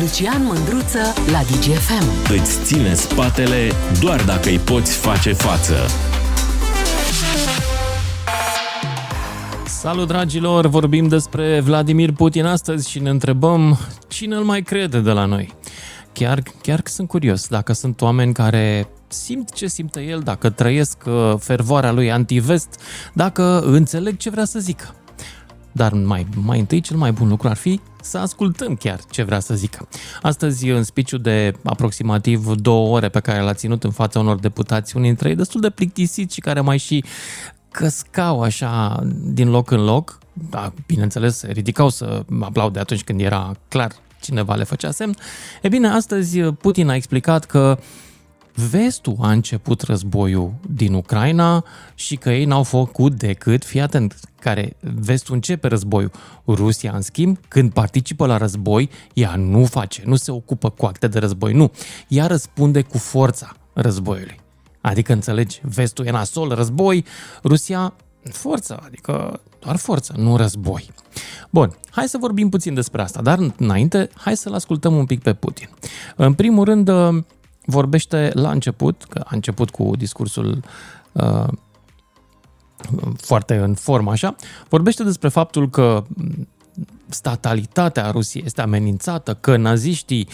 Lucian Mândruță la DGFM. Îți ține spatele doar dacă îi poți face față. Salut dragilor, vorbim despre Vladimir Putin astăzi și ne întrebăm cine îl mai crede de la noi. Chiar, chiar sunt curios dacă sunt oameni care simt ce simte el, dacă trăiesc uh, fervoarea lui antivest, dacă înțeleg ce vrea să zică. Dar mai, mai întâi, cel mai bun lucru ar fi să ascultăm chiar ce vrea să zică. Astăzi, în spiciu de aproximativ două ore pe care l-a ținut în fața unor deputați, unii dintre ei destul de plictisit și care mai și căscau așa din loc în loc, da, bineînțeles, ridicau să aplaude atunci când era clar cineva le făcea semn. E bine, astăzi Putin a explicat că vestul a început războiul din Ucraina și că ei n-au făcut decât, fii atent, care vestul începe războiul. Rusia, în schimb, când participă la război, ea nu face, nu se ocupă cu acte de război, nu. Ea răspunde cu forța războiului. Adică, înțelegi, vestul e nasol, război, Rusia, forță, adică doar forță, nu război. Bun, hai să vorbim puțin despre asta, dar înainte, hai să-l ascultăm un pic pe Putin. În primul rând, vorbește la început, că a început cu discursul uh, foarte în formă așa, vorbește despre faptul că statalitatea Rusiei este amenințată, că naziștii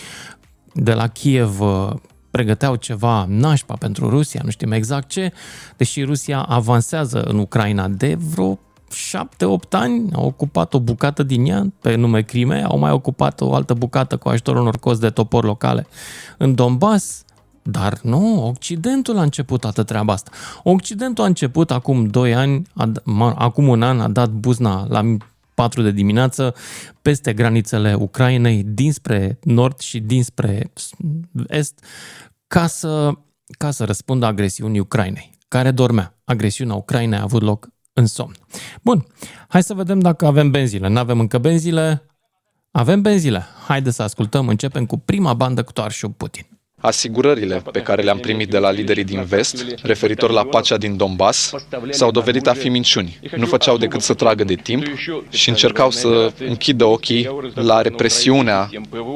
de la Kiev uh, pregăteau ceva nașpa pentru Rusia, nu știm exact ce, deși Rusia avansează în Ucraina de vreo 7-8 ani, au ocupat o bucată din ea pe nume crime, au mai ocupat o altă bucată cu ajutorul unor cozi de topor locale în Donbass, dar nu, Occidentul a început toată treaba asta. Occidentul a început acum 2 ani, acum un an a dat buzna la 4 de dimineață peste granițele Ucrainei, dinspre nord și dinspre est, ca să, ca să răspundă agresiunii Ucrainei, care dormea. Agresiunea Ucrainei a avut loc în somn. Bun, hai să vedem dacă avem benzile. Nu avem încă benzile? Avem benzile. Haide să ascultăm. Începem cu prima bandă cu Toarșu Putin. Asigurările pe care le-am primit de la liderii din vest, referitor la pacea din Donbass, s-au dovedit a fi minciuni. Nu făceau decât să tragă de timp și încercau să închidă ochii la represiunea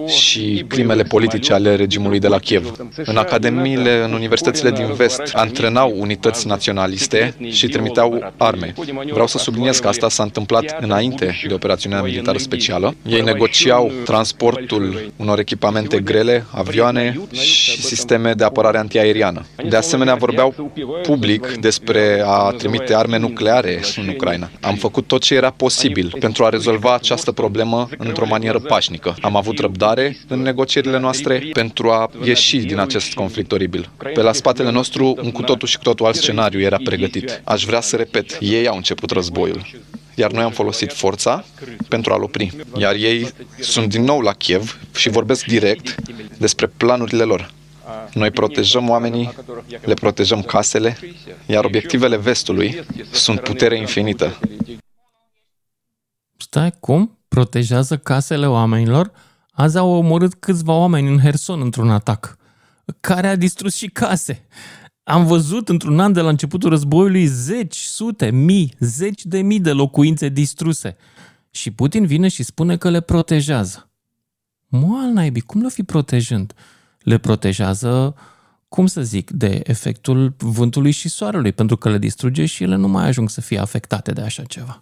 și crimele politice ale regimului de la Kiev. În academiile, în universitățile din vest, antrenau unități naționaliste și trimiteau arme. Vreau să subliniez că asta s-a întâmplat înainte de operațiunea militară specială. Ei negociau transportul unor echipamente grele, avioane și sisteme de apărare antiaeriană. De asemenea, vorbeau public despre a trimite arme nucleare în Ucraina. Am făcut tot ce era posibil pentru a rezolva această problemă într-o manieră pașnică. Am avut răbdare în negocierile noastre pentru a ieși din acest conflict oribil. Pe la spatele nostru, un cu totul și cu totul alt scenariu era pregătit. Aș vrea să repet, ei au început războiul iar noi am folosit forța pentru a-l opri. Iar ei sunt din nou la Kiev și vorbesc direct despre planurile lor. Noi protejăm oamenii, le protejăm casele, iar obiectivele vestului sunt putere infinită. Stai, cum? Protejează casele oamenilor? Azi au omorât câțiva oameni în Herson într-un atac, care a distrus și case. Am văzut într-un an de la începutul războiului zeci, sute, mii, zeci de mii de locuințe distruse. Și Putin vine și spune că le protejează. Moal naibii, cum le fi protejând? Le protejează, cum să zic, de efectul vântului și soarelui, pentru că le distruge și ele nu mai ajung să fie afectate de așa ceva.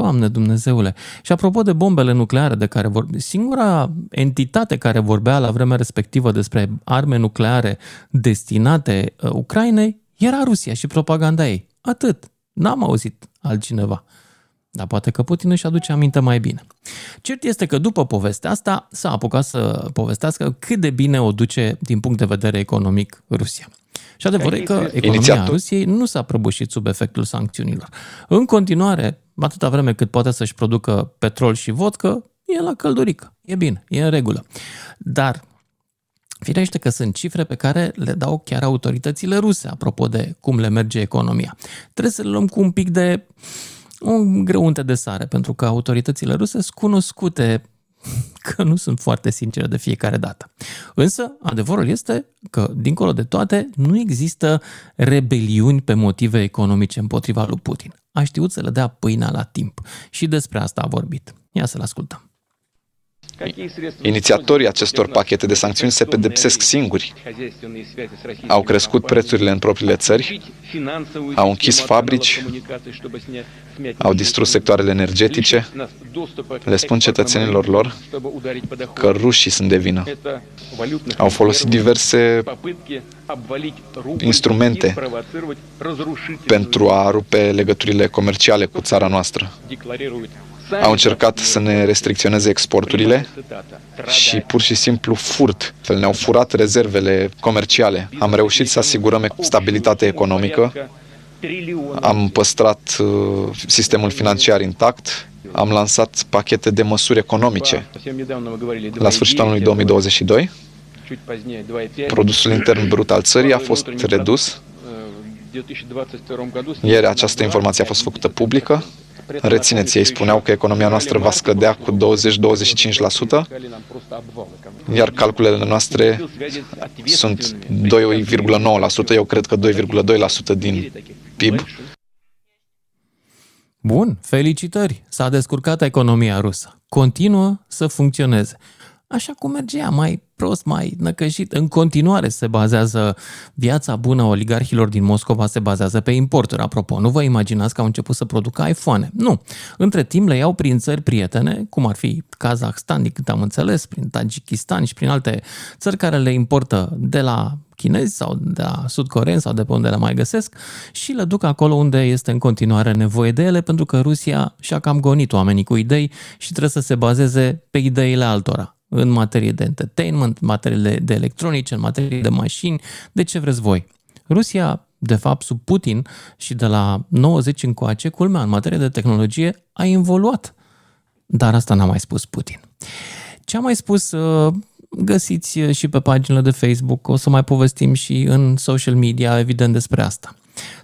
Doamne Dumnezeule! Și apropo de bombele nucleare de care vorbe, singura entitate care vorbea la vremea respectivă despre arme nucleare destinate uh, Ucrainei era Rusia și propaganda ei. Atât. N-am auzit altcineva. Dar poate că Putin își aduce aminte mai bine. Cert este că după povestea asta s-a apucat să povestească cât de bine o duce din punct de vedere economic Rusia. Și adevărul e că economia Inițiatul. Rusiei nu s-a prăbușit sub efectul sancțiunilor. În continuare, atâta vreme cât poate să-și producă petrol și vodcă, e la căldurică. E bine, e în regulă. Dar Firește că sunt cifre pe care le dau chiar autoritățile ruse, apropo de cum le merge economia. Trebuie să le luăm cu un pic de un greunte de sare, pentru că autoritățile ruse sunt cunoscute că nu sunt foarte sincere de fiecare dată. Însă, adevărul este că, dincolo de toate, nu există rebeliuni pe motive economice împotriva lui Putin. A știut să le dea pâinea la timp și despre asta a vorbit. Ia să-l ascultăm. Inițiatorii acestor pachete de sancțiuni se pedepsesc singuri. Au crescut prețurile în propriile țări, au închis fabrici, au distrus sectoarele energetice. Le spun cetățenilor lor că rușii sunt de vină. Au folosit diverse instrumente pentru a rupe legăturile comerciale cu țara noastră au încercat să ne restricționeze exporturile și pur și simplu furt. Fel, ne-au furat rezervele comerciale. Am reușit să asigurăm stabilitate economică, am păstrat uh, sistemul financiar intact, am lansat pachete de măsuri economice. La sfârșitul anului 2022, produsul intern brut al țării a fost redus. Ieri această informație a fost făcută publică. Rețineți, ei spuneau că economia noastră va scădea cu 20-25%, iar calculele noastre sunt 2,9%, eu cred că 2,2% din PIB. Bun, felicitări! S-a descurcat economia rusă. Continuă să funcționeze așa cum mergea, mai prost, mai năcăjit. În continuare se bazează viața bună a oligarhilor din Moscova se bazează pe importuri. Apropo, nu vă imaginați că au început să producă iPhone. Nu. Între timp le iau prin țări prietene, cum ar fi Kazahstan, din cât am înțeles, prin Tajikistan și prin alte țări care le importă de la chinezi sau de la sud-coreeni sau de pe unde le mai găsesc și le duc acolo unde este în continuare nevoie de ele pentru că Rusia și-a cam gonit oamenii cu idei și trebuie să se bazeze pe ideile altora în materie de entertainment, în materie de electronice, în materie de mașini, de ce vreți voi. Rusia, de fapt, sub Putin și de la 90 încoace, culmea, în materie de tehnologie, a involuat. Dar asta n-a mai spus Putin. Ce a mai spus, uh, găsiți și pe paginile de Facebook, o să mai povestim și în social media, evident, despre asta.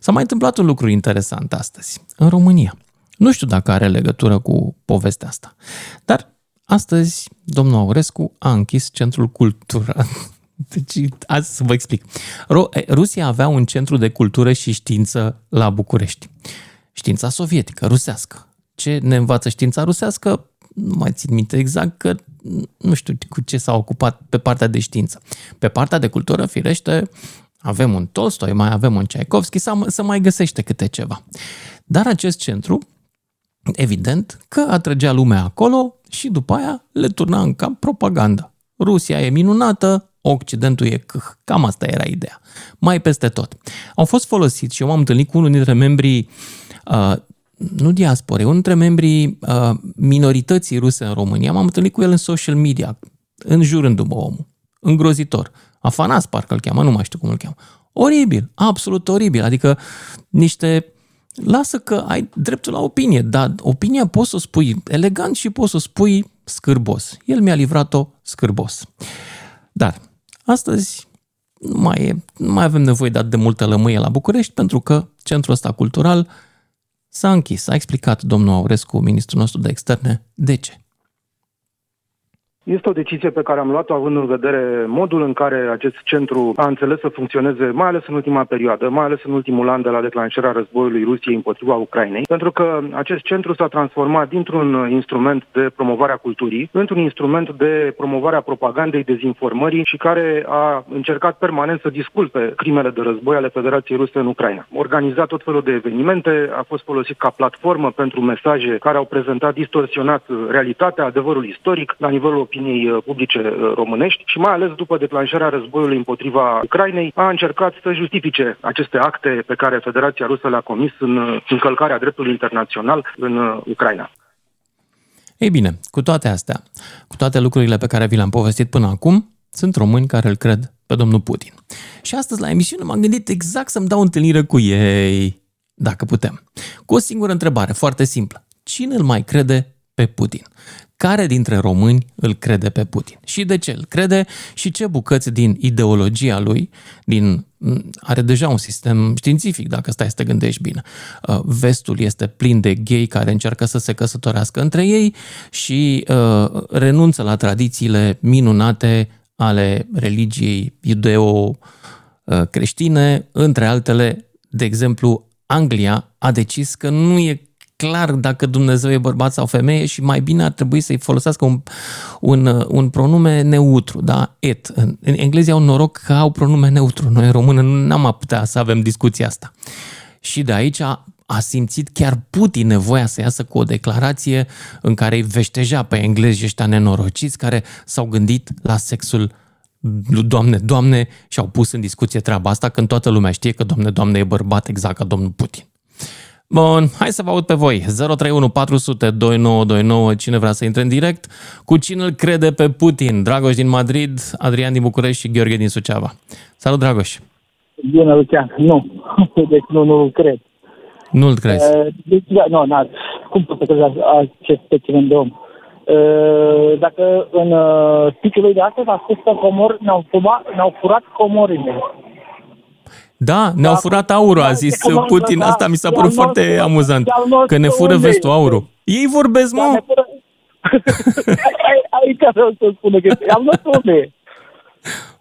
S-a mai întâmplat un lucru interesant astăzi, în România. Nu știu dacă are legătură cu povestea asta, dar Astăzi, domnul Aurescu a închis Centrul Cultură. Deci, azi să vă explic. Rusia avea un centru de cultură și știință la București. Știința sovietică, rusească. Ce ne învață știința rusească? Nu mai țin minte exact că nu știu cu ce s-a ocupat pe partea de știință. Pe partea de cultură, firește, avem un Tolstoi, mai avem un Tchaikovsky, să mai găsește câte ceva. Dar acest centru Evident că atrăgea lumea acolo și după aia le turna în cap propaganda. Rusia e minunată, Occidentul e câh. Cam asta era ideea. Mai peste tot. Au fost folosiți și eu m-am întâlnit cu unul dintre membrii, uh, nu diaspore, unul dintre membrii uh, minorității ruse în România. M-am întâlnit cu el în social media, înjurându-mă omul. Îngrozitor. Afanas, parcă îl cheamă, nu mai știu cum îl cheamă. Oribil, absolut oribil. Adică niște lasă că ai dreptul la opinie, dar opinia poți să o spui elegant și poți să o spui scârbos. El mi-a livrat-o scârbos. Dar astăzi nu mai, e, nu mai avem nevoie de atât de multă lămâie la București pentru că centrul ăsta cultural s-a închis. A explicat domnul Aurescu, ministrul nostru de externe, de ce. Este o decizie pe care am luat-o având în vedere modul în care acest centru a înțeles să funcționeze, mai ales în ultima perioadă, mai ales în ultimul an de la declanșarea războiului Rusiei împotriva Ucrainei, pentru că acest centru s-a transformat dintr-un instrument de promovare a culturii într-un instrument de promovare a propagandei, dezinformării și care a încercat permanent să disculpe crimele de război ale Federației Ruse în Ucraina. Organizat tot felul de evenimente, a fost folosit ca platformă pentru mesaje care au prezentat distorsionat realitatea, adevărul istoric la nivelul opiniei uh, publice uh, românești și mai ales după declanșarea războiului împotriva Ucrainei, a încercat să justifice aceste acte pe care Federația Rusă le-a comis în uh, încălcarea dreptului internațional în Ucraina. Ei bine, cu toate astea, cu toate lucrurile pe care vi le-am povestit până acum, sunt români care îl cred pe domnul Putin. Și astăzi la emisiune m-am gândit exact să-mi dau întâlnire cu ei, dacă putem. Cu o singură întrebare, foarte simplă. Cine îl mai crede pe Putin? Care dintre români îl crede pe Putin și de ce îl crede și ce bucăți din ideologia lui, din, are deja un sistem științific, dacă stai să te gândești bine. Uh, vestul este plin de gay care încearcă să se căsătorească între ei și uh, renunță la tradițiile minunate ale religiei iudeo-creștine, între altele, de exemplu, Anglia a decis că nu e clar dacă Dumnezeu e bărbat sau femeie și mai bine ar trebui să-i folosească un, un, un pronume neutru, da? Et. În, în englezii au noroc că au pronume neutru. Noi în română nu am putea să avem discuția asta. Și de aici a, a simțit chiar Putin nevoia să iasă cu o declarație în care îi veșteja pe englezi ăștia nenorociți care s-au gândit la sexul Doamne, Doamne, și au pus în discuție treaba asta când toată lumea știe că Doamne, Doamne e bărbat exact ca domnul Putin. Bun, hai să vă aud pe voi. 031 400 2929, cine vrea să intre în direct. Cu cine îl crede pe Putin? Dragoș din Madrid, Adrian din București și Gheorghe din Suceava. Salut, Dragoș! Bună, Lucian. Nu. Deci nu, nu cred. Nu-l crezi? Uh, Deci, da, nu, na, cum pot să crezi acest specimen de om? Uh, Dacă în uh, speech lui de astăzi a spus că comori ne-au furat, ne-au furat comorile. Da, ne-au furat aurul, a zis Da, Putin. da, Asta mi s-a da, părut da, foarte da, amuzant. da, da, Că ne fură unde vestul este? aurul. Ei vorbesc, Da, ne mă! fură... Aici vreau să spun că am luat unde e.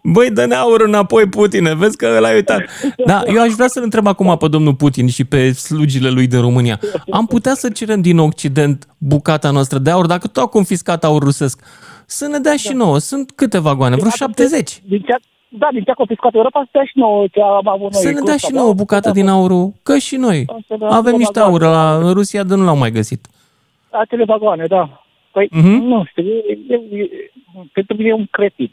Băi, dă-ne aurul înapoi, Putine, vezi că ăla e uitat. Da, eu aș vrea să-l întreb acum pe domnul Putin și pe slugile lui din România. Am putea să cerem din Occident bucata noastră de aur, dacă tot au confiscat aur rusesc, să ne dea și nouă. Sunt câte vagoane? Vreo 70. Din ce, da, din ce a confiscat Europa, să dea și nouă ce am avut noi. Să ne dea Costa, și da? nouă o bucată Da, din aurul, că și noi Să ne dea avem două niște aur vagoane. la în Rusia, de nu l-au mai găsit. Acele vagoane, da. Păi, Mhm. nu știu, e, e, e, pentru mine e un cretin.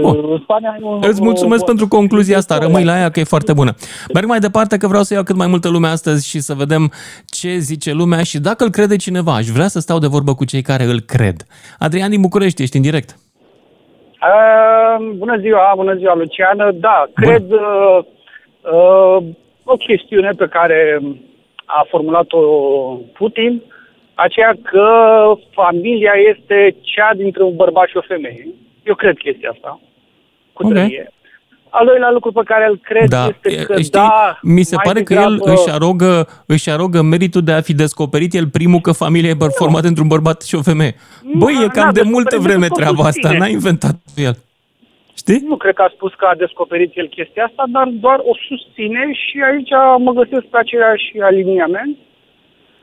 Bun. În Spania ai un, Îți mulțumesc o- pentru concluzia asta, rămâi la ea că e foarte bună. Merg mai departe că vreau să iau cât mai multă lume astăzi și să vedem ce zice lumea și dacă îl crede cineva. Aș vrea să stau de vorbă cu cei care îl cred. Adrian din București, ești în direct. Uh, bună ziua, bună ziua, Lucian. Da, cred uh, uh, o chestiune pe care a formulat-o Putin, aceea că familia este cea dintre un bărbat și o femeie. Eu cred chestia asta, cu Ok. tărie. Al doilea lucru pe care îl cred Da, este că știi, da, mi se mai pare că el degrabă- își arogă, își arogă meritul de a fi descoperit el primul că familia e băr- formată într-un bărbat și o femeie. Băi, Nu, e cam n-a de multă descoperit vreme decât treaba o asta, susține. n-a inventat el. Știi? Nu cred că a spus că a descoperit el chestia asta, dar doar o susține și aici mă găsesc pe aceeași aliniament.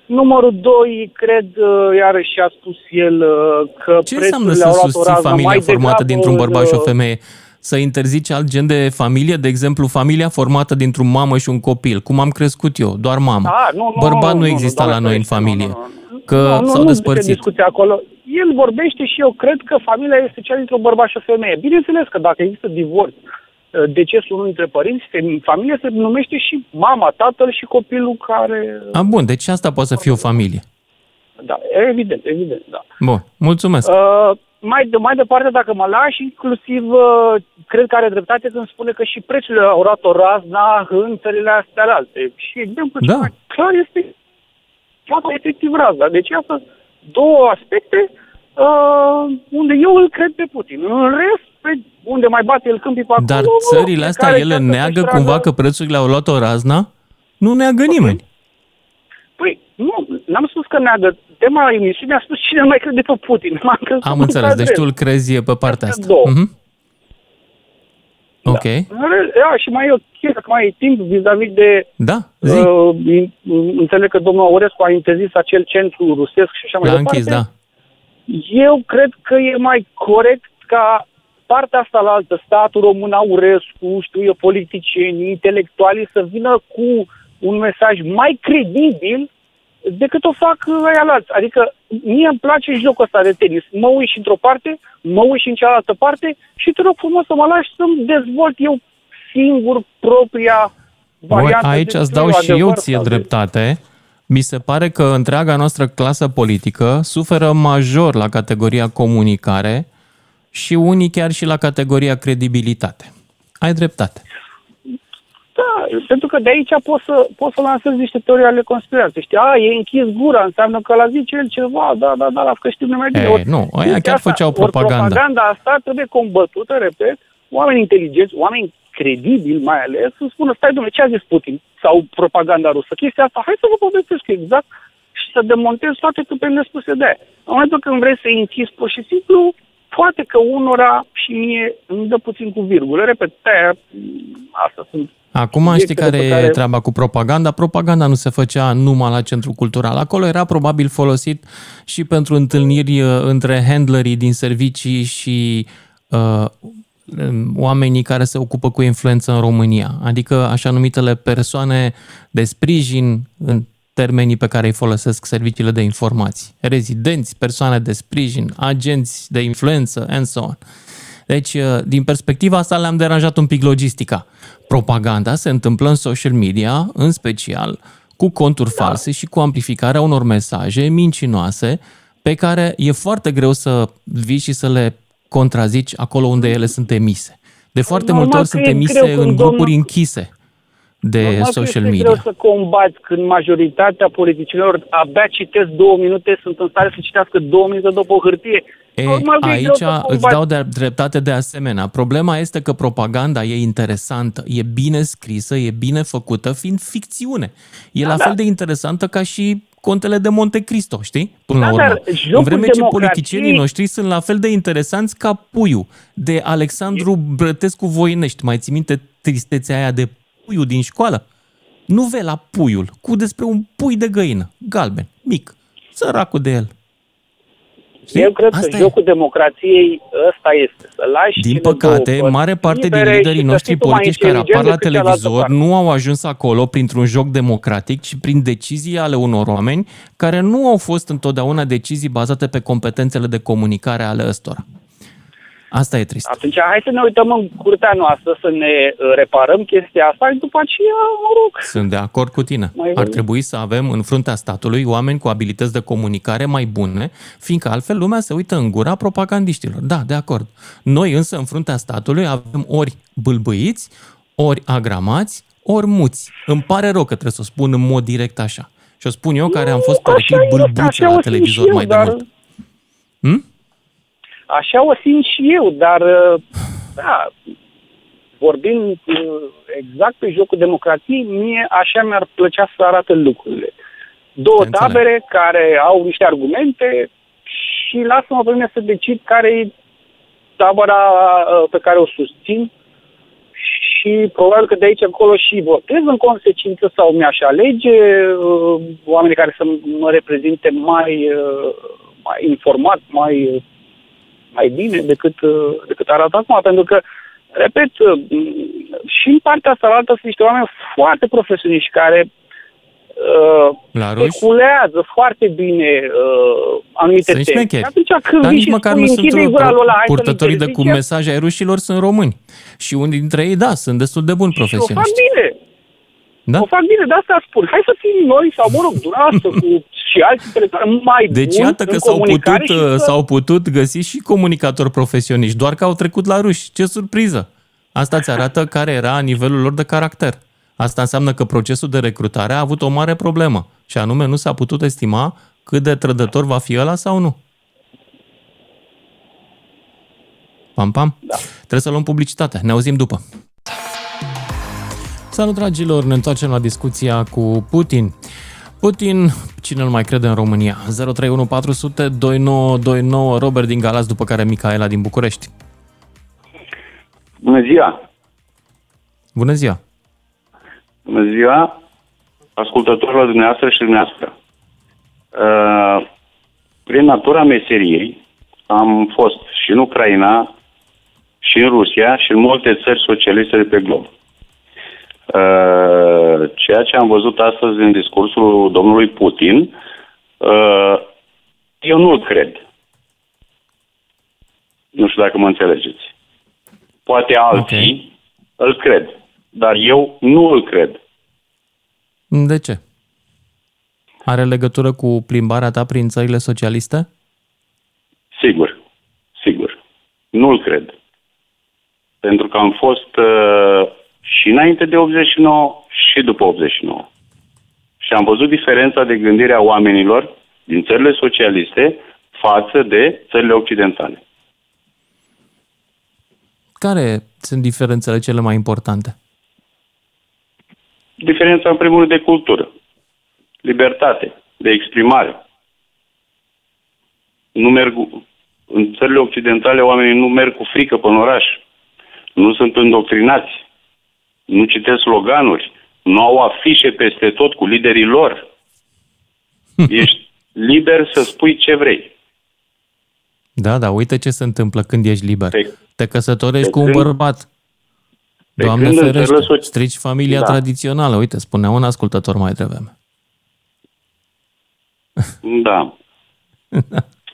Numărul 2, cred, uh, iarăși a spus el uh, că Ce înseamnă prețurile să au luat o susții rază familia mai formată degrabă, dintr-un bărbat și o uh, femeie? Să interzici alt gen de familie? De exemplu, familia formată dintr-o mamă și un copil. Cum am crescut eu, doar mamă. A, nu, nu, Bărbat nu, nu, exista nu, la noi în doamne, familie. nu, nu, nu. Că nu, s-au nu, despărțit. Nu, discuția acolo. El vorbește și eu cred că familia este cea dintre un bărbat și o femeie. Bineînțeles că dacă există divorț, uh, decesul unul dintre părinți, fem- familia se numește și mama, tatăl și copilul care... A, bun, deci asta poate să fie o familie. Da, evident, evident, da. Bun, mulțumesc. Uh, mai, de, mai departe, dacă mă lași, inclusiv uh, cred că are dreptate când spune că și prețurile au luat o razna în țările astea alte. Și exemplu Da. cel mai clar este plata efectiv razna. Deci iată două aspecte uh, unde eu îl cred pe Putin. În rest, pe unde mai bate el câmpii pe acolo... Dar nu, țările astea, fiecare ele încearcă neagă să-și cumva tragă- că prețurile au luat o razna? Nu neagă nimeni. Păi, nu, n-am spus că neagă. Tema emisiunii a spus cine mai crede pe Putin. M-am crezut Am că înțeles, deci drept. tu îl crezi pe partea asta. Două. Mhm. Ok, Da, și mai e o chestie, dacă mai e timp, vis-a-vis de... da, zi. Uh, in- înțeleg că domnul Aurescu a interzis acel centru rusesc și așa mai L-a departe. închis, da. Eu cred că e mai corect ca partea asta la altă, statul român, Aurescu, știu eu, politicienii, intelectualii, să vină cu un mesaj mai credibil decât o fac aia la alții. Adică mie îmi place jocul ăsta de tenis. Mă uit și într-o parte, mă uit și în cealaltă parte și te rog frumos să mă lași să-mi dezvolt eu singur propria Băi, variantă. aici de îți dau știu și eu adevăr ție sau de- dreptate. Mi se pare că întreaga noastră clasă politică suferă major la categoria comunicare și unii chiar și la categoria credibilitate. Ai dreptate. Da, pentru că de aici poți să, poți să lansezi niște teorii ale conspirației. Știi, a, e închis gura, înseamnă că la zice el ceva, da, da, da, la că știm noi mai bine. E, Ori- nu, ăia chestia chiar asta, făceau ori propagandă. propaganda asta trebuie combătută, repet, oameni inteligenți, oameni credibili mai ales, să spună, stai domnule, ce a zis Putin? Sau propaganda rusă. Chestia asta, hai să vă povestesc exact și să demontez toate tupele spuse de aia. În momentul când vrei să închizi pur și simplu, poate că unora și mie îmi dă puțin cu virgulă. Repet, aia, asta sunt Acum știi care, care e treaba cu propaganda? Propaganda nu se făcea numai la centru cultural. Acolo era probabil folosit și pentru întâlniri uh, între handlerii din servicii și uh, oamenii care se ocupă cu influență în România. Adică așa numitele persoane de sprijin în termenii pe care îi folosesc serviciile de informații. Rezidenți, persoane de sprijin, agenți de influență, and so on. Deci, uh, din perspectiva asta, le-am deranjat un pic logistica. Propaganda se întâmplă în social media, în special, cu conturi da. false și cu amplificarea unor mesaje mincinoase pe care e foarte greu să vii și să le contrazici acolo unde ele sunt emise. De foarte multe ori sunt emise în grupuri domnul... închise de Normal social media. greu să combați când majoritatea politicienilor abia citesc două minute, sunt în stare să citească două minute după o hârtie. E, Normal aici îți dau de dreptate de asemenea. Problema este că propaganda e interesantă, e bine scrisă, e bine făcută, fiind ficțiune. E da, la da. fel de interesantă ca și contele de Monte Cristo, știi? Până da, la urmă. În vreme ce politicienii noștri sunt la fel de interesanți ca puiul de Alexandru Brătescu Voinești. Mai ții minte tristețea aia de puiul din școală? Nu vei la puiul, cu despre un pui de găină, galben, mic, săracul de el. Eu cred Asta că e. jocul democrației ăsta este. Să lași Din păcate, mare parte din liderii noștri politici care apar la televizor nu au ajuns acolo printr-un joc democratic, ci prin decizii ale unor oameni care nu au fost întotdeauna decizii bazate pe competențele de comunicare ale ăstora. Asta e trist. Atunci hai să ne uităm în curtea noastră, să ne uh, reparăm chestia asta și după aceea, mă rog... Sunt de acord cu tine. Mai Ar trebui să avem în fruntea statului oameni cu abilități de comunicare mai bune, fiindcă altfel lumea se uită în gura propagandiștilor. Da, de acord. Noi însă în fruntea statului avem ori bâlbâiți, ori agramați, ori muți. Îmi pare rău că trebuie să o spun în mod direct așa. Și o spun eu care am fost părătit bâlbuțe la televizor mai dar... de mult. Hm? Așa o simt și eu, dar uh, da, vorbind uh, exact pe jocul democrației, mie așa mi-ar plăcea să arate lucrurile. Două Înțeleg. tabere care au niște argumente și lasă-mă pe mine să decid care e tabăra uh, pe care o susțin și probabil că de aici încolo și votez în consecință sau mi-aș alege oamenii care să mă reprezinte mai, mai informat, mai mai bine decât, uh, decât arată acum, pentru că, repet, uh, și în partea asta altă sunt niște oameni foarte profesioniști care uh, speculează foarte bine uh, anumite sunt teme. Șmecheri. Atunci când Dar nici măcar nu sunt ăla, purtătorii de cum mesaje ai rușilor sunt români. Și unii dintre ei, da, sunt destul de buni profesioniști. Și o fac bine. Da? O fac bine, de asta spun. Hai să fim noi, sau mă rog, dumneavoastră, cu și alți intelectuali mai Deci buni iată că s-au putut, să... s-au putut găsi și comunicatori profesioniști, doar că au trecut la ruși. Ce surpriză! Asta ți arată care era nivelul lor de caracter. Asta înseamnă că procesul de recrutare a avut o mare problemă și anume nu s-a putut estima cât de trădător va fi ăla sau nu. Pam, pam. Da. Trebuie să luăm publicitate. Ne auzim după. Salut, dragilor! Ne întoarcem la discuția cu Putin. Putin, cine îl mai crede în România? 031 400 2929, Robert din Galați, după care Micaela din București. Bună ziua! Bună ziua! Bună ziua, ascultătorilor dumneavoastră și dumneavoastră. Uh, prin natura meseriei am fost și în Ucraina, și în Rusia, și în multe țări socialiste de pe glob. Uh, ceea ce am văzut astăzi în discursul domnului Putin, uh, eu nu-l cred. Nu știu dacă mă înțelegeți. Poate alții okay. îl cred, dar eu nu îl cred. De ce? Are legătură cu plimbarea ta prin țările socialiste? Sigur, sigur. Nu-l cred. Pentru că am fost uh, și înainte de 89 și după 89. Și am văzut diferența de gândire a oamenilor din țările socialiste față de țările occidentale. Care sunt diferențele cele mai importante? Diferența, în primul rând, de cultură, libertate, de exprimare. Nu merg, în țările occidentale, oamenii nu merg cu frică pe oraș. Nu sunt îndoctrinați nu citesc sloganuri, nu au afișe peste tot cu liderii lor. Ești liber să spui ce vrei. Da, da, uite ce se întâmplă când ești liber. Pe- Te căsătorești pe cu un când- bărbat. pe Doamne când ferește, înțeles o- strici familia Da. tradițională. Uite, spunea un ascultător mai devreme. Da.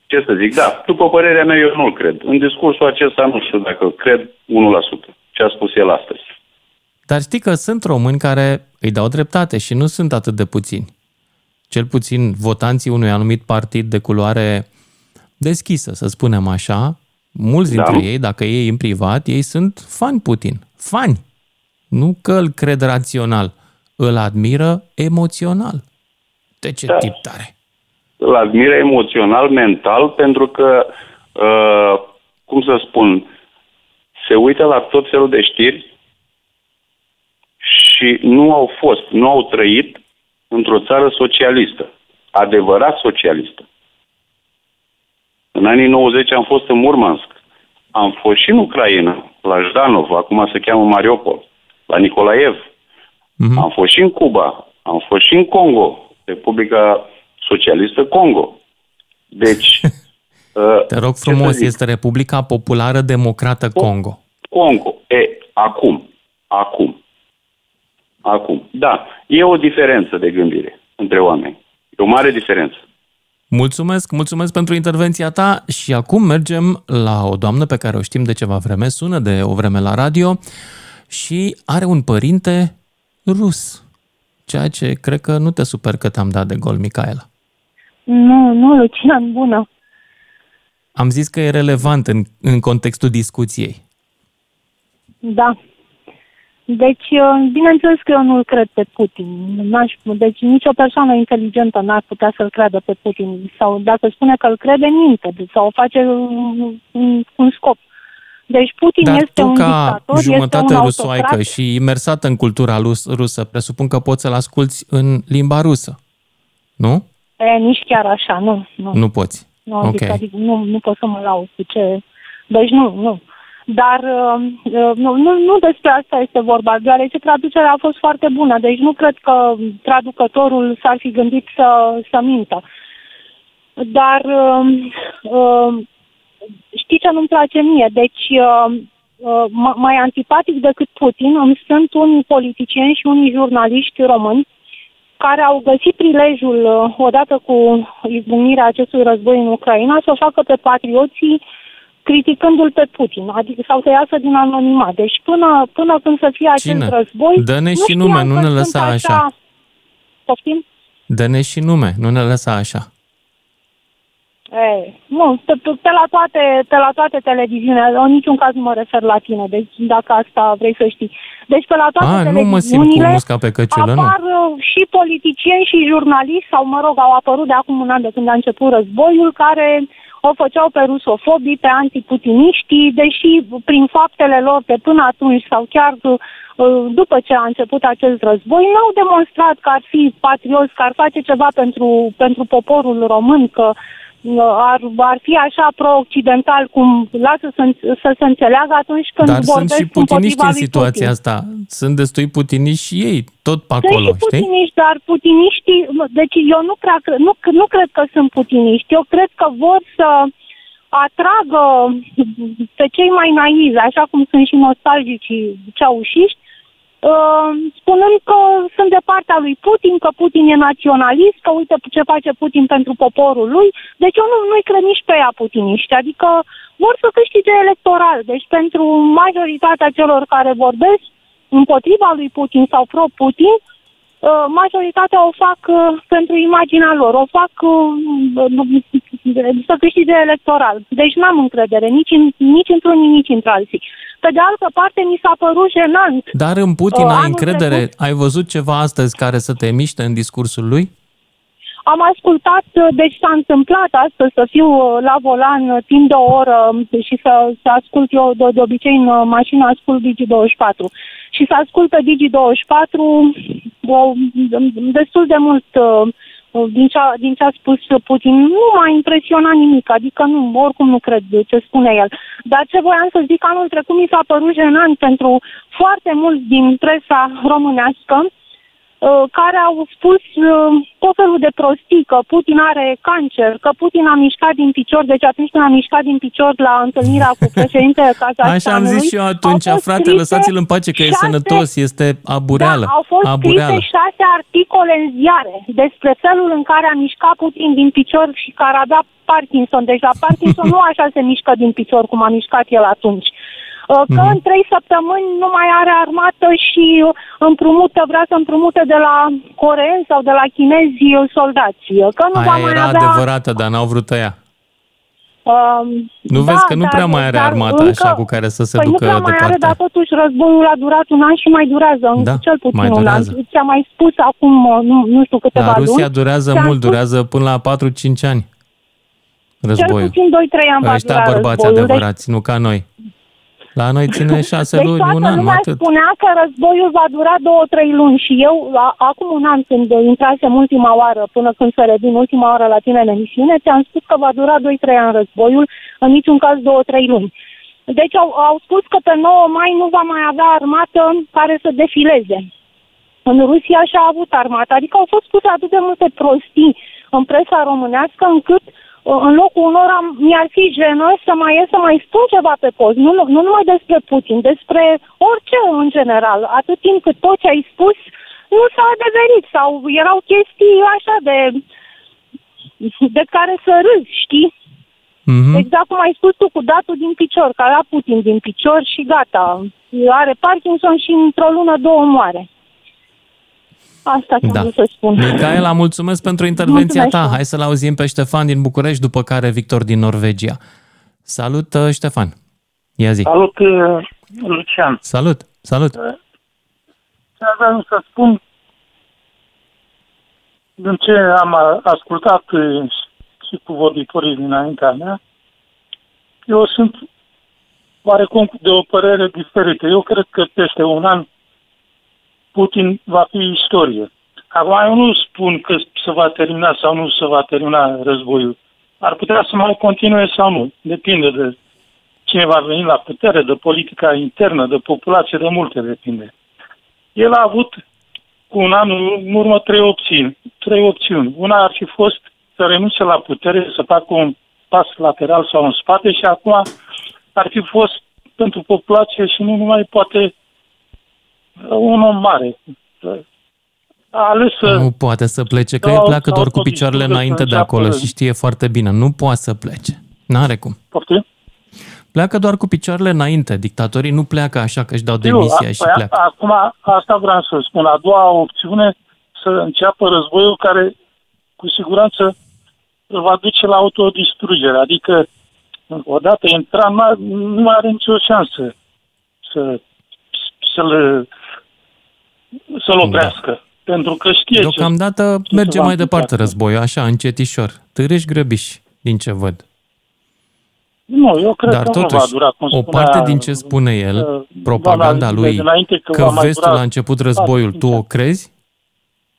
Ce să zic, da, după părerea mea, eu nu-l cred. În discursul acesta nu știu dacă cred 1%. Ce a spus el astăzi. Dar știi că sunt români care îi dau dreptate și nu sunt atât de puțini. Cel puțin votanții unui anumit partid de culoare deschisă, să spunem așa, mulți Da. dintre ei, dacă ei în privat, ei sunt fani Putin. Fani. Nu că îl cred rațional, îl admiră emoțional. De ce Da. tip tare? Îl admiră emoțional, mental, pentru că, uh, cum să spun, se uită la tot felul de știri și nu au fost, nu au trăit într-o țară socialistă, adevărat socialistă. În anii 90 am fost în Murmansk, am fost și în Ucraina, la Jdanov, acum se cheamă Mariupol, la Nicolaev, Mhm. am fost și în Cuba, am fost și în Congo, Republica Socialistă Congo. Deci, uh, Te rog ce să frumos, zic? este Republica Populară Democrată Congo. Congo. E, acum, acum, acum. Da, e o diferență de gândire între oameni. E o mare diferență. Mulțumesc, mulțumesc pentru intervenția ta și acum mergem la o doamnă pe care o știm de ceva vreme, sună de o vreme la radio și are un părinte rus, ceea ce cred că nu te super că te-am dat de gol, Micaela. Nu, nu, Lucian, bună. Am zis că e relevant în, în contextul discuției. Da. Deci, uh, bineînțeles că eu nu-l cred pe Putin. N-aș, deci nicio persoană inteligentă n-ar putea să-l creadă pe Putin. Sau dacă spune că îl crede, minte. Sau o face un, un, un scop. Deci Putin Dar este tu, un ca dictator, jumătate este un rusoaică autocrat. și imersată în cultura rus, rusă, presupun că poți să-l asculți în limba rusă, nu? E, nici chiar așa, nu. Nu, Nu poți. nu, ok. adică, adică nu, nu pot să mă lau cu ce... Deci nu, nu. Dar uh, uh, nu, nu, nu despre asta este vorba, deoarece traducerea a fost foarte bună, deci nu cred că traducătorul s-ar fi gândit să, să mintă. Dar uh, uh, știi ce nu-mi place mie? Deci uh, uh, ma- mai antipatic decât Putin îmi sunt unii politicieni și unii jurnaliști români care au găsit prilejul, uh, odată cu izbucnirea acestui război în Ucraina, să o facă pe patrioții criticându-l pe Putin, adică sau să iasă din anonimat. Deci până, până când să fie acest Cine? război... Dă-ne nu și știam nume, nu că ne sunt lăsa așa. Poftim? Dă-ne și nume, nu ne lăsa așa. E, nu, pe, pe, pe, la toate, pe la toate televiziunile, în niciun caz nu mă refer la tine, deci dacă asta vrei să știi. Deci pe la toate A, nu mă simt cu televiziunile musca pe căciulă, nu. apar uh, și politicieni și jurnaliști, sau mă rog, au apărut de acum un an de când a început războiul, care o făceau pe rusofobii, pe antiputiniștii, deși prin faptele lor de până atunci sau chiar uh, după ce a început acest război, n-au demonstrat că ar fi patrioți, că ar face ceva pentru, pentru poporul român, că uh, ar, ar fi așa pro-occidental cum lasă să, să se înțeleagă atunci când Dar sunt vorbesc și putiniști împotriva în lui situația Putin. asta. Sunt destui putiniști și ei, tot pe Sunt acolo, și știi? putiniști, dar putiniștii, deci eu nu, prea, cre- nu, nu cred că sunt putiniști. Eu cred că vor să atragă pe cei mai naivi, așa cum sunt și nostalgici ceaușiști, uh, spunând că sunt de partea lui Putin, că Putin e naționalist, că uite ce face Putin pentru poporul lui. Deci eu nu, nu-i cred nici pe ea putiniști. Adică vor să câștige electoral. Deci pentru majoritatea celor care vorbesc împotriva lui Putin sau pro-Putin, uh, majoritatea o fac uh, pentru imaginea lor, o fac uh, să câștige electoral. Deci n-am încredere nici, în, nici într-unii, nici într-alții. Pe de altă parte, mi s-a părut jenant. Dar în Putin Uh, ai anul încredere? trecut- Ai văzut ceva astăzi care să te miște în discursul lui? Am ascultat, uh, deci s-a întâmplat astăzi să fiu uh, la volan uh, timp de o oră um, și să, să ascult eu de, de obicei în uh, mașină ascult Digi24 și să ascult pe Digi24 o, destul de mult uh, uh, din ce, a, din ce a spus Putin, nu m-a impresionat nimic, adică nu, oricum nu cred ce spune el. Dar ce voiam să zic, anul trecut mi s-a părut jenant pentru foarte mulți din presa românească, Uh, care au spus uh, tot felul de prostii, că Putin are cancer, că Putin a mișcat din picior, deci atunci când a mișcat din picior la întâlnirea cu președintele Kazahstanului... Așa am zis și eu atunci, frate, lăsați-l în pace că șase, e sănătos, este abureală. Da, au fost abureală. scrise șase articole în ziare despre felul în care a mișcat Putin din picior și care avea Parkinson. Deci la Parkinson nu așa se mișcă din picior cum a mișcat el atunci. Uh, că mm-hmm. în trei săptămâni nu mai are armată și împrumută, vrea să împrumute de la coreeni sau de la chinezi soldați. Că nu Aia va mai era avea... adevărată, dar n-au vrut ea. Um, Nu da, vezi că nu dar- prea mai are dar armată încă- așa cu care să se păi ducă nu prea mai departe. are, dar totuși războiul a durat un an și mai durează, încă Da, cel puțin mai un an. durează. Ți-am mai spus acum, nu, nu știu câteva La Rusia luni. durează ți-am mult, spus durează până la 4-5 ani Cel războiul. puțin 2-3 ani va Ăștia dura bărbați războiul. Deci adevărați, nu ca noi. La noi ține 6 deci luni, toată un an, lumea atât. spunea că războiul va dura două, trei luni și eu, a, acum un an când intrasem ultima oară, până când să revin ultima oară la tine în emisiune, ți-am spus că va dura 2-3 ani războiul, în niciun caz două, trei luni. Deci au, au spus că pe 9 mai nu va mai avea armată care să defileze. În Rusia și-a avut armată, adică au fost spuse atât de multe prostii în presa românească încât uh, în locul unora mi-ar fi genos să mai ies să mai spun ceva pe post, nu, nu numai despre Putin, despre orice în general, atât timp cât tot ce ai spus nu s-a adeverit sau erau chestii așa de, de care să râzi, știi? Mhm. Exact cum ai spus tu cu datul din picior, că avea Putin din picior și gata. Are Parkinson și într-o lună, două moare. Asta ți-am Da. vrut să spun. Micaela, mulțumesc pentru intervenția Mulțumesc. ta. Hai să-l auzim pe Ștefan din București, după care Victor din Norvegia. Salut, uh, Ștefan. Ia zi. Salut, uh, Lucian. Salut, salut. Ce aveam să spun, din ce am a- ascultat uh, și cu vorbitorii dinaintea mea, eu sunt oarecum de o părere diferită. Eu cred că peste un an Putin va fi istorie. Acum eu nu spun că se va termina sau nu se va termina războiul. Ar putea să mai continue sau nu. Depinde de cine va veni la putere, de politica internă, de populație, de multe depinde. El a avut cu un an în urmă trei opțiuni. Trei opțiuni. Una ar fi fost să renunțe la putere, să facă un pas lateral sau în spate și acum ar fi fost pentru populație și nu numai poate un om mare. A ales să... Nu poate să plece, că Da, el pleacă sau doar cu tot picioarele discută înainte să de acolo înceapă- și știe foarte bine. Nu poate să plece. N-are cum. Poftim? Pleacă doar cu picioarele înainte. Dictatorii nu pleacă așa că își dau Știu, demisia a- și păi a- pleacă. Acum, asta vreau să spun. A doua opțiune, să înceapă războiul care, cu siguranță, îl va duce la autodistrugere. Adică, odată intra, n-a- nu mai are nicio șansă să, să-l, să-l oprească. Pentru că știe ce... Deocamdată ce merge se va mai întâmpla. departe războiul, așa, încetișor. Târâși grăbiși, din ce văd. Nu, eu cred Dar că nu va totuși, dura, cum o spunea, parte din ce spune el, uh, propaganda doamna lui, de dinainte că că va mai vestul dura a început războiul, tu o crezi?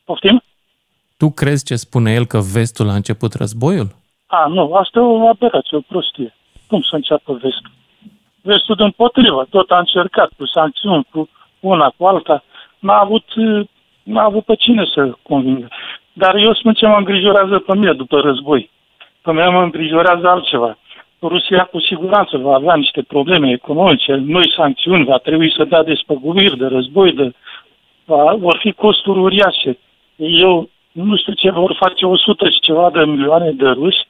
Poftim? Tu crezi ce spune el că vestul a început războiul? A, nu, asta e o aberație, o prostie. Cum să înceapă vestul? Vestul din potrivă, tot a încercat cu sancțiuni, cu una, cu alta. N-a avut, eh, n-a avut pe cine să convingă. Dar eu spun ce mă îngrijorează pe mine după război. Pe mine mă îngrijorează altceva. Rusia cu siguranță va avea niște probleme economice, noi sancțiuni, va trebui să dea despăgubiri de război, de, va, vor fi costuri uriașe. Eu nu știu ce vor face 100 și ceva de milioane de ruși,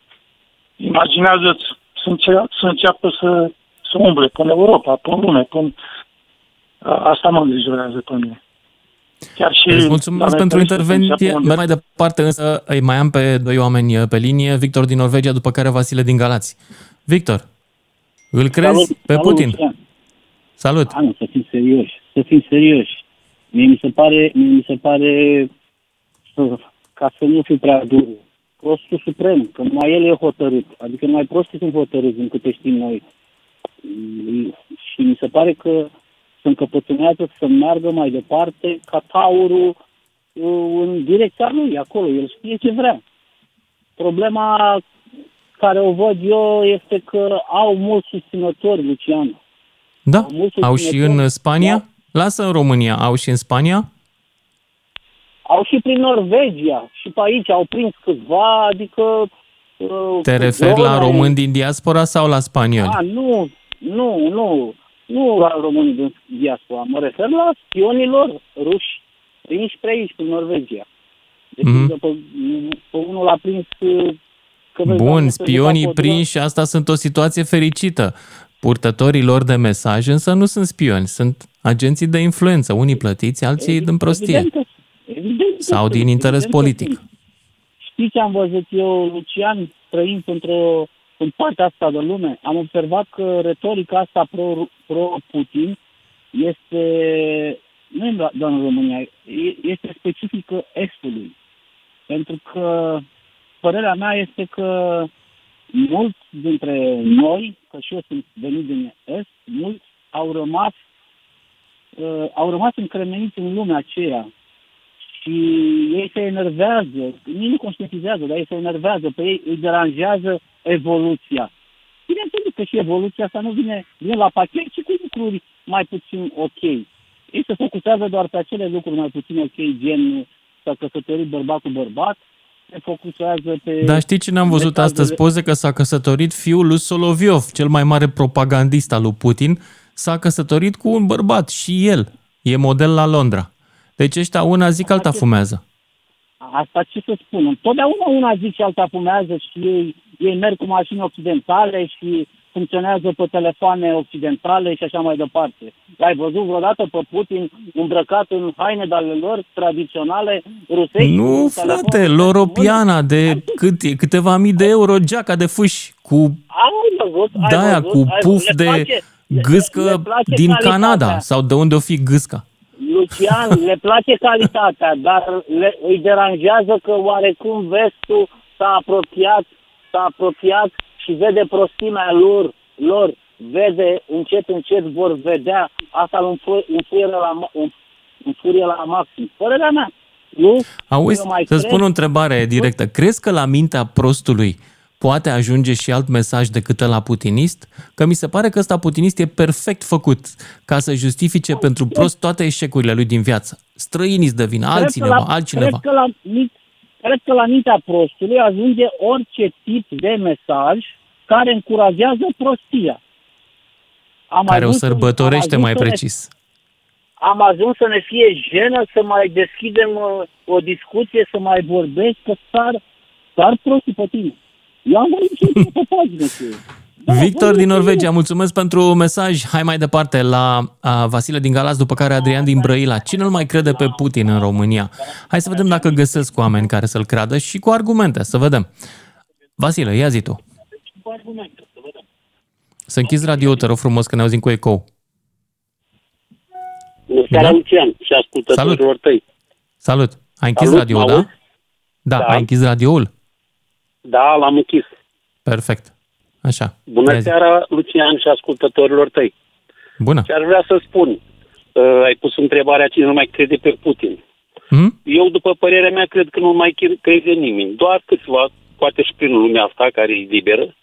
imaginează-ți să, încea, să înceapă să, să umble până Europa, până lume, până... A- Asta mă îngrijorează pe mine. Chiar și Îți mulțumesc la pentru americani să intervenție. înceapă Merg mai departe, însă îi mai am pe doi oameni uh, pe linie, Victor din Norvegia, după care Vasile din Galați. Victor, îl crezi Salut, pe salut, Putin? Lucian. Salut. Hai, mă, să fim serioși. Să fim serioși. Mie mi se pare, mie mi se pare să- ca să nu fiu prea dur. Prostul suprem, că numai el e hotărât. Adică numai prostii sunt hotărâți, din câte știm noi. Mm, Și mi se pare că se încăpățânează să meargă mai departe ca taurul uh, în direcția lui, acolo. El știe ce vrea. Problema care o văd eu este că au mulți susținători, Lucian. Da, Au mulți au și susținători. în Spania? Lasă în România, au și în Spania? Au și prin Norvegia și pe aici au prins câțiva, adică... uh, Te cu referi la drone. români din diaspora sau la spanioli? A, nu, nu, nu, nu la românii din diaspora. Mă refer la spionilor ruși prinși pe aici, prin Norvegia. Deci, Mhm. mm-hmm. pe, pe unul l-a prins... uh, Că vezi, Bun, doamne, spionii să-și facă o prinși, asta sunt o situație fericită. Purtătorii lor de mesaj însă nu sunt spioni, sunt agenții de influență, unii plătiți, alții din prostie. Evident că, evident că Sau din sunt, interes evident că politic. sunt. Știți ce am văzut eu, Lucian, trăind într-o în partea asta de lume? Am observat că retorica asta pro, pro-Putin este, nu e doar în România, e- este specifică Estului. Pentru că părerea mea este că mulți dintre noi, că și eu sunt venit din Est, mulți au rămas uh, au rămas încremeniți în lumea aceea și ei se enervează, nici nu conștientizează, dar ei se enervează, pe ei îi deranjează evoluția. Bineînțeles că și evoluția asta nu vine, vine la pachet, ci cu lucruri mai puțin ok. Ei se focusează doar pe acele lucruri mai puțin ok, gen s-a căsătorit bărbat cu bărbat, se focusează pe... Dar știi cine am văzut mesajele- astăzi poze? Că s-a căsătorit fiul lui Soloviov, cel mai mare propagandist al lui Putin, s-a căsătorit cu un bărbat și el e model la Londra. Deci ăștia una zic, alta fumează. Asta ce să spun? Întotdeauna una zice alta fumează și ei, ei merg cu mașini occidentale și funcționează pe telefoane occidentale și așa mai departe. L-ai văzut vreodată pe Putin îmbrăcat în haine de ale lor tradiționale rusești? Nu, cu frate, telefonul Loropiana de cât e, câteva mii de euro, geaca de fâși cu Ai văzut, ai daia văzut, cu ai puf văzut. Le de place- le- gâscă le place din calitatea. Canada sau de unde o fi gâsca. Lucian, le place calitatea, dar le, îi deranjează că oarecum vestul s-a apropiat, s-a apropiat și vede prostimea lor, lor, vede încet, încet vor vedea, asta îl înfu- înfurie la, ma- îl înfurie la maxim. Părerea mea, nu? Auzi, Eu mai să cred- spun o întrebare directă. Crezi că la mintea prostului poate ajunge și alt mesaj decât la putinist? Că mi se pare că ăsta putinist e perfect făcut ca să justifice pentru prost toate eșecurile lui din viață. Străinii îți devină, Cred că altcineva, la- altcineva. Cred că, la, mi- cred că la mintea prostului ajunge orice tip de mesaj care încurajează prostia. Am Care o ajuns- sărbătorește am mai ajuns să ne- precis. am ajuns să ne fie jenă să mai deschidem uh, o discuție, să mai vorbesc, că sar, sar prostii pe tine. Eu am vorbit și eu pe pagină cu ei. Da, Victor vorbesc din cu Norvegia, ei. mulțumesc pentru mesaj. Hai mai departe la a, Vasile din Galați, după care Adrian din Brăila. Cine îl mai crede pe Putin în România? Hai să vedem dacă găsesc oameni care să-l creadă și cu argumente, să vedem. Vasile, ia zi tu. Să închizi radio te rog frumos, că ne auzim cu ecou. Bună seara, Da? Lucian, și ascultătorilor tăi. Salut! Ai închis Salut, radio, mă da? auzi? Da, Da. ai închis radioul? Da, l-am închis. Perfect. Așa. Bună Ia zi. seara, Lucian, și ascultătorilor tăi. Bună. Ce ar vrea să spun? Uh, ai pus întrebarea cine nu mai crede pe Putin. Hmm? Eu, după părerea mea, cred că nu mai cre- crede nimeni. Doar câțiva, poate și prin lumea asta care e liberă,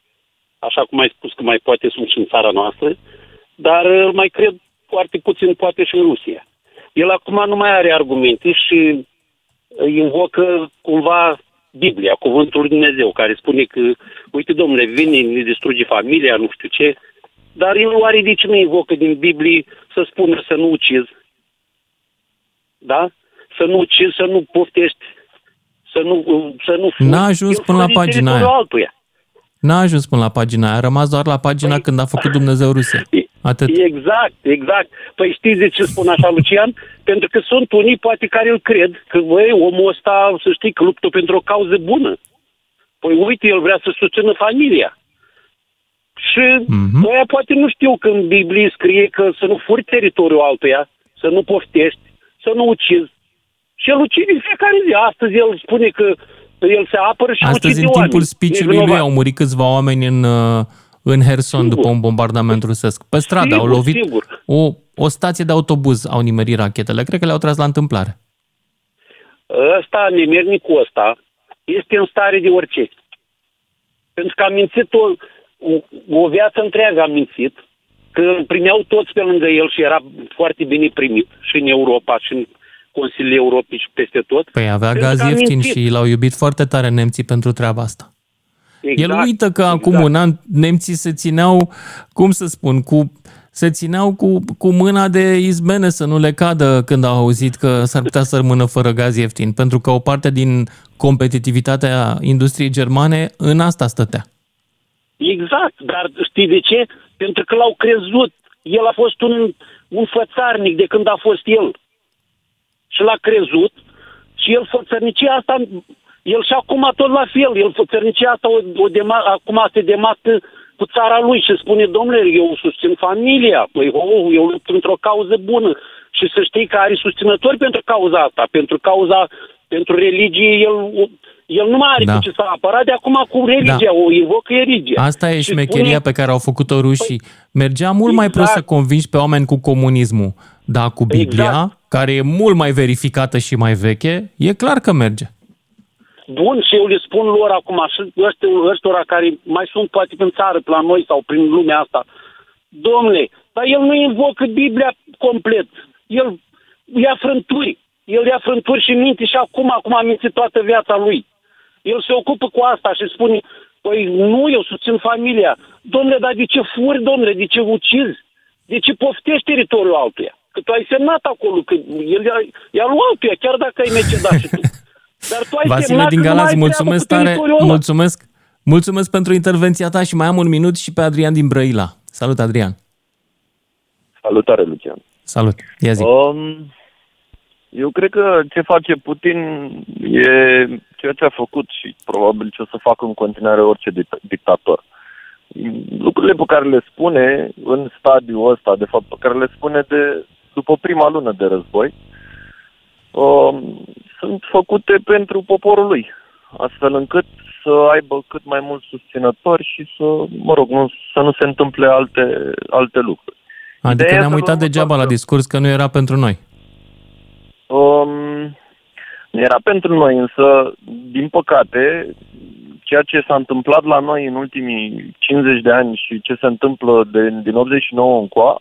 așa cum ai spus că mai poate sunt și în țara noastră, dar uh, mai cred foarte puțin poate și în Rusia. El acum nu mai are argumente și uh, invocă cumva Biblia, cuvântul lui Dumnezeu, care spune că, uite, domnule, vine, ne distruge familia, nu știu ce, dar el nu are de ce nu invocă din Biblie să spună să nu ucizi, da? Să nu ucizi, să nu poftești, să nu, să nu furi. N-a ajuns El până la fură din pagina teritoriul aia. Altuia. N-a ajuns până la pagina aia, a rămas doar la pagina când a făcut Dumnezeu Rusia. Atât. Exact, exact. Păi știți de ce spun așa, Lucian? Pentru că sunt unii, poate, care îl cred că, băi, omul ăsta, să știi, că luptă pentru o cauză bună. Păi uite, el vrea să susțină familia. Și mm-hmm. ăia poate nu știu că în Biblie scrie că să nu furi teritoriul altuia, să nu poftești, să nu ucizi. Și el ucide în fiecare zi. Astăzi el spune că el se apără și Astăzi, ucide în timpul oameni. speech-ului lui, Nevinovat. au murit câțiva oameni în, uh, în Herson după un bombardament rusesc. Pe stradă au Sigur, lovit sigur. o, o stație de autobuz, au nimerit rachetele. Cred că le-au tras la întâmplare. ăsta, nemernicul ăsta, este în stare de orice. Pentru că a mințit o, o, o viață întreagă a mințit, că îl primeau toți pe lângă el și era foarte bine primit și în Europa și în Consiliul Europei și peste tot. Păi avea Pentru gaz că a ieftin mințit. și l-au iubit foarte tare nemții pentru treaba asta. Exact, El uită că acum exact. un an nemții se țineau, cum să spun, cu se țineau cu, cu mâna de izbene să nu le cadă când au auzit că s-ar putea să rămână fără gaz ieftin, pentru că o parte din competitivitatea industriei germane în asta stătea. Exact, dar știi de ce? Pentru că l-au crezut. El a fost un, un fățarnic de când a fost el. Și l-a crezut și el fățărnicia asta, el și acum tot la fel, el fățărnicia asta o, o dema, acum se demată cu țara lui și spune, domnule, eu susțin familia, păi, oh, eu lupt într-o cauză bună. Și să știi că are susținători pentru cauza asta, pentru cauza, pentru religie, el, el nu mai are Da. cu ce să apăra, de acum cu religia, o invocă religia. Asta e Și șmecheria spune- pe care au făcut-o rușii. Mergea mult mai prost să Exact. convingi pe oameni cu comunismul, dar cu Biblia, Exact. care e mult mai verificată și mai veche, e clar că merge. Bun, și eu le spun lor acum, și ăstor- ăstora care mai sunt poate în țară, pe la noi sau prin lumea asta, domnule, dar el nu invocă Biblia complet. El ia frânturi. El ia frânturi și minte și acum, acum a mințit toată viața lui. El se ocupă cu asta și spune, păi nu, eu susțin familia. Domnule, dar de ce furi, domnule, de ce ucizi? De ce poftești teritoriul altuia? Că tu ai semnat acolo, că el ia, ia lui altuia, chiar dacă ai mecedat și tu. Dar tu ai Vasile semnat din că nu Galați, ai mulțumesc treabă cu tare, teritoriul ăla. mulțumesc, mulțumesc pentru intervenția ta și mai am un minut și pe Adrian din Brăila. Salut, Adrian. Salutare, Lucian. Salut. Ia zi. Um, eu cred că ce face Putin e ceea ce a făcut și probabil ce o să facă în continuare orice dict- dictator. Lucrurile pe care le spune în stadiul ăsta, de fapt, pe care le spune de după prima lună de război, um, sunt făcute pentru poporul lui, astfel încât să aibă cât mai mulți susținători și să, mă rog, nu, să nu se întâmple alte, alte lucruri. Adică Ideea ne-am e uitat felul degeaba la discurs că nu era pentru noi. Um, nu era pentru noi, însă, din păcate, ceea ce s-a întâmplat la noi în ultimii 50 de ani și ce se întâmplă de, din 89 încoa, uh,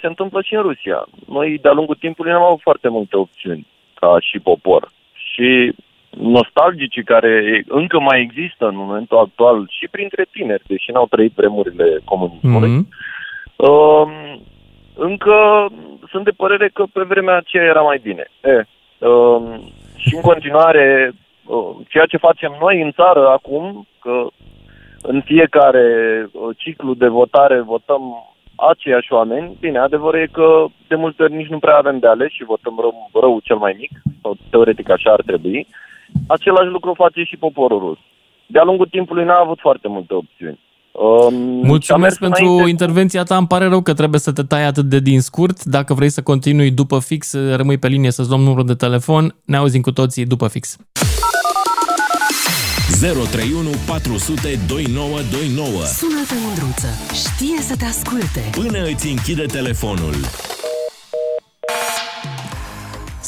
se întâmplă și în Rusia. Noi, de-a lungul timpului, n-am avut foarte multe opțiuni ca și popor. Și nostalgicii care încă mai există în momentul actual și printre tineri, deși n-au trăit vremurile comunismului, Mhm. Um, încă sunt de părere că pe vremea aceea era mai bine. E, um, și în continuare, uh, ceea ce facem noi în țară acum, că în fiecare uh, ciclu de votare votăm aceiași oameni, bine, adevărul e că de multe ori nici nu prea avem de ales și votăm rău, rău cel mai mic, sau teoretic așa ar trebui. Același lucru face și poporul rus. De-a lungul timpului n-a avut foarte multe opțiuni. Um, și a mers Mulțumesc pentru înainte- intervenția ta. Îmi pare rău că trebuie să te tai atât de din scurt. Dacă vrei să continui după fix, rămâi pe linie să-ți luăm numărul de telefon. Ne auzim cu toții după fix. 031 400 2929 Sună-te, Mândruță. Știe să te asculte. Până îți închide telefonul.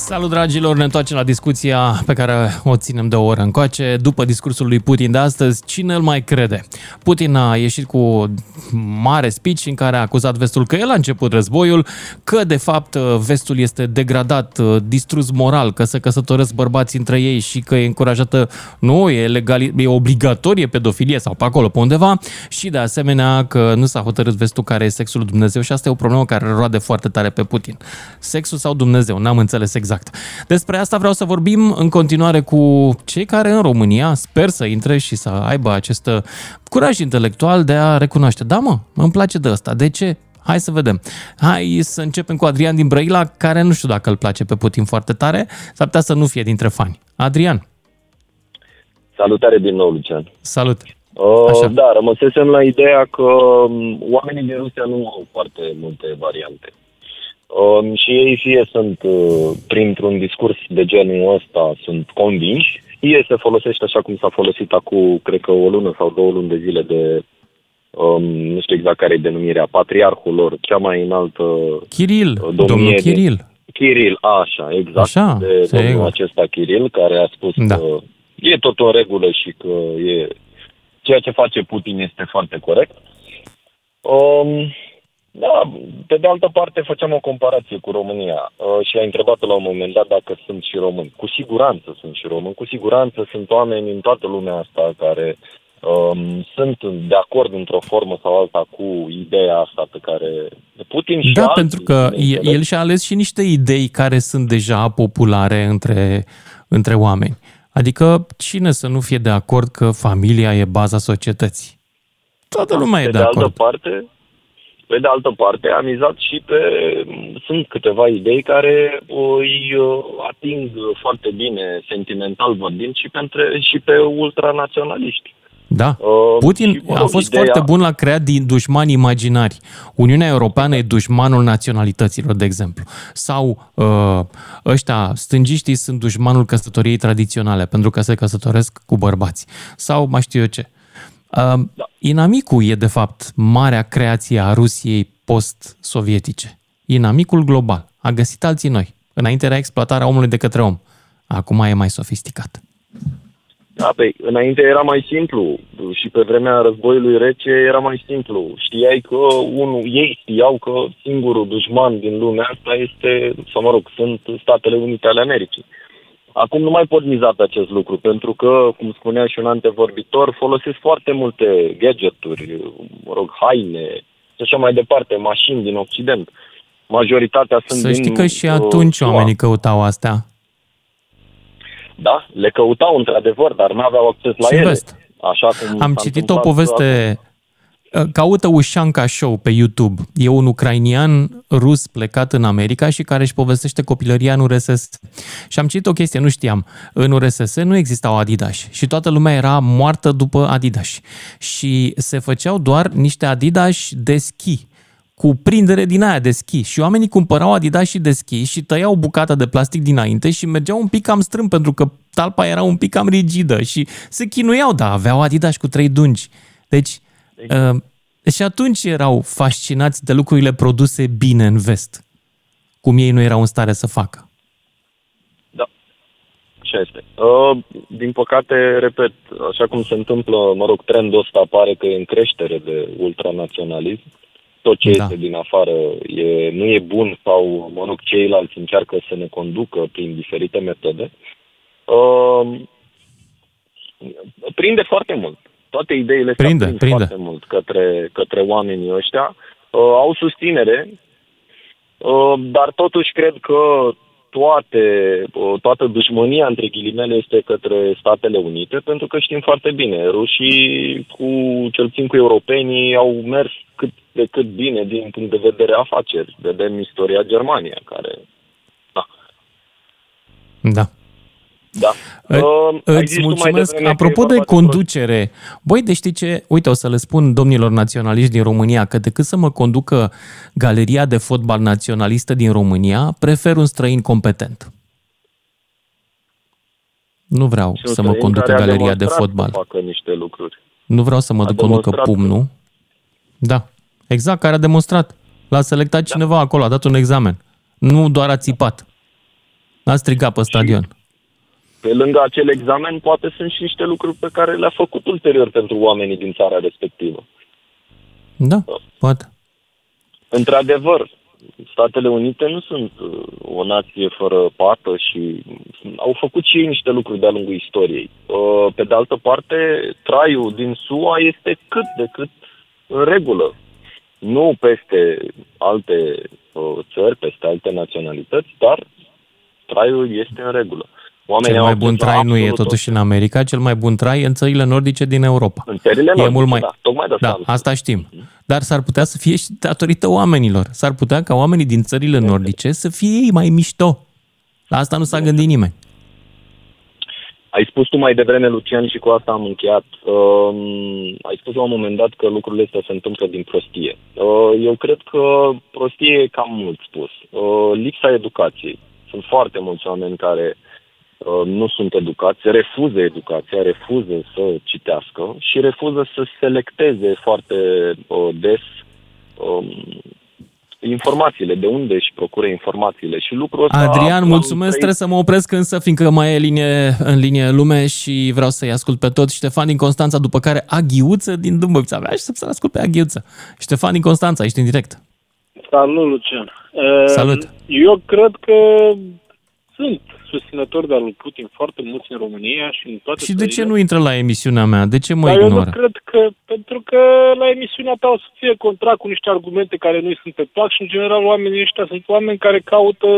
Salut, dragilor! Ne întoarcem la discuția pe care o ținem de o oră încoace. După discursul lui Putin de astăzi, cine îl mai crede? Putin a ieșit cu mare speech în care a acuzat vestul că el a început războiul, că de fapt vestul este degradat, distrus moral, că se căsătoresc bărbați între ei și că e încurajată, nu, e, legal, e obligatorie pedofilie sau pe acolo, pe undeva și de asemenea că nu s-a hotărât vestul care e sexul lui Dumnezeu și asta e o problemă care roade foarte tare pe Putin. Sexul sau Dumnezeu, n-am înțeles exact. Despre asta vreau să vorbim în continuare cu cei care în România sper să intre și să aibă acest curaj intelectual de a recunoaște. Da, mă, îmi place de asta. De ce? Hai să vedem. Hai să începem cu Adrian din Brăila, care nu știu dacă îl place pe Putin foarte tare, s-ar putea să nu fie dintre fani. Adrian, Salutare din nou, Lucian. salut! Uh, da, rămăsesem la ideea că um, oamenii din Rusia nu au foarte multe variante. Um, și ei fie sunt uh, printr-un discurs de genul ăsta, sunt convinși, fie se folosește așa cum s-a folosit acum, cred că o lună sau două luni de zile de, um, nu știu exact care e denumirea, patriarhul lor, cea mai înaltă Chiril, domnie domnul din- Chiril. Kiril, așa, exact, Așa, de se domnul egă. acesta Kiril, care a spus Da. că e tot în regulă și că e ceea ce face Putin este foarte corect. Um, da, pe de altă parte făceam o comparație cu România uh, și a întrebat la un moment dat dacă sunt și români. Cu siguranță sunt și români, cu siguranță sunt oameni în toată lumea asta care um, sunt de acord într-o formă sau alta cu ideea asta pe care Putin și Da, alții, pentru că e- bineînțeles, el și-a ales și niște idei care sunt deja populare între, între oameni. Adică cine să nu fie de acord că familia e baza societății? Toată lumea e pe de de altă acord. parte, pe de altă parte, am mizat și pe... Sunt câteva idei care îi uh, ating foarte bine, sentimental vorbind, și pe, între, și pe ultranaționaliști. Da. Uh, Putin și, mă a rog, fost ideea- foarte bun la creat din dușmani imaginari. Uniunea Europeană e dușmanul naționalităților, de exemplu. Sau uh, ăștia, stângiștii sunt dușmanul căsătoriei tradiționale, pentru că se căsătoresc cu bărbați. Sau mai știu eu ce. Uh, Inamicul e, de fapt, marea creație a Rusiei post-sovietice. Inamicul global. A găsit alții noi. Înainte era exploatarea omului de către om. Acum e mai sofisticat. Da, pe, înainte era mai simplu și pe vremea războiului rece era mai simplu. Știai că unul, ei știau că singurul dușman din lumea asta este, sau mă rog, sunt Statele Unite ale Americii. Acum nu mai pot miza pe acest lucru, pentru că, cum spunea și un antevorbitor, folosesc foarte multe gadgeturi, mă rog, haine și așa mai departe, mașini din Occident. Majoritatea sunt Să din știi că și uh, atunci SUA. oamenii căutau astea. Da, le căutau într-adevăr, dar nu aveau acces la Și ele. vest. Așa cum Am s-a citit o întâmplat poveste, caută Ușanca Show pe YouTube. E un ucrainian rus plecat în America și care își povestește copilăria în URSS. Și am citit o chestie, nu știam. În URSS nu existau Adidas și toată lumea era moartă după Adidas. Și se făceau doar niște Adidas de schi cu prindere din aia de schi și oamenii cumpărau Adidas și de schi și tăiau bucata de plastic dinainte și mergeau un pic cam strâmb pentru că talpa era un pic cam rigidă și se chinuiau, da, aveau Adidas cu trei dungi. Deci, uh, și atunci erau fascinați de lucrurile produse bine în vest, cum ei nu erau în stare să facă. Așa este. Uh, din păcate, repet, așa cum se întâmplă, mă rog, trendul ăsta pare că e în creștere de ultranaționalism. Tot ce Da. este din afară e, nu e bun sau, mă rog, ceilalți încearcă să ne conducă prin diferite metode. Uh, prinde foarte mult. Toate ideile astea Prinde, prind prinde. foarte mult către, către oamenii ăștia. Uh, au susținere, Uh, dar totuși cred că toate, uh, toată dușmânia, între ghilimele, este către Statele Unite, pentru că știm foarte bine, rușii, cu, cel puțin cu europenii, au mers cât de cât bine din punct de vedere afaceri. Vedem istoria Germania, care... Da. Da. Î- Uh, ai Îți zis tu mai mulțumesc. devreme că Apropo e de vorba conducere, băi, de știi ce? Uite, o să le spun domnilor naționaliști din România că decât să mă conducă galeria de fotbal naționalistă din România, prefer un străin competent. Nu vreau Și un să mă străin conducă care a galeria de demonstrat fotbal. Să facă niște lucruri. Nu vreau să mă A conducă demonstrat. pumnul. Da, exact, care a demonstrat. L-a selectat Da. cineva acolo, a dat un examen. Nu doar a țipat. A strigat pe stadion. Pe lângă acel examen, poate sunt și niște lucruri pe care le-a făcut ulterior pentru oamenii din țara respectivă. Da, poate. Într-adevăr, Statele Unite nu sunt uh, o nație fără pată și au făcut și ei niște lucruri de-a lungul istoriei. Uh, Pe de altă parte, traiul din SUA este cât de cât în regulă. Nu peste alte uh, țări, peste alte naționalități, dar traiul este în regulă. Oamenii Cel au mai bun acces la trai nu e absolut totuși în America, cel mai bun trai e în țările nordice din Europa. În țările e nordice, mult mai... da, tocmai de asta da, am asta știm. Dar s-ar putea să fie și datorită oamenilor. S-ar putea ca oamenii din țările nordice să fie ei mai mișto. La asta nu s-a gândit nimeni. Ai spus tu mai devreme, Lucian, și cu asta am încheiat. Uh, ai spus la un moment dat că lucrurile astea se întâmplă din prostie. Uh, eu cred că prostie e cam mult spus. Uh, lipsa educației. Sunt foarte mulți oameni care uh, nu sunt educați, refuză educația, refuză să citească și refuză să selecteze foarte uh, des um, informațiile, de unde își procură procure informațiile și lucrul ăsta... Adrian, l-am mulțumesc, trăit- trebuie să mă opresc însă, fiindcă mai e linie, în linie lume și vreau să-i ascult pe toți. Ștefan din Constanța, după care Aghiuță din Dâmbovița. Avea și să-l ascult pe Aghiuță. Ștefan din Constanța, ești în direct. Salut, Lucian. Salut. Uh, Eu cred că sunt susținători de al lui Putin foarte mulți în România și în toate Și de ce țările. nu intră la emisiunea mea? De ce mă Dar eu nu ignoră? cred că, pentru că la emisiunea ta o să fie contract cu niște argumente care nu-i sunt pe plac și, în general, oamenii ăștia sunt oameni care caută,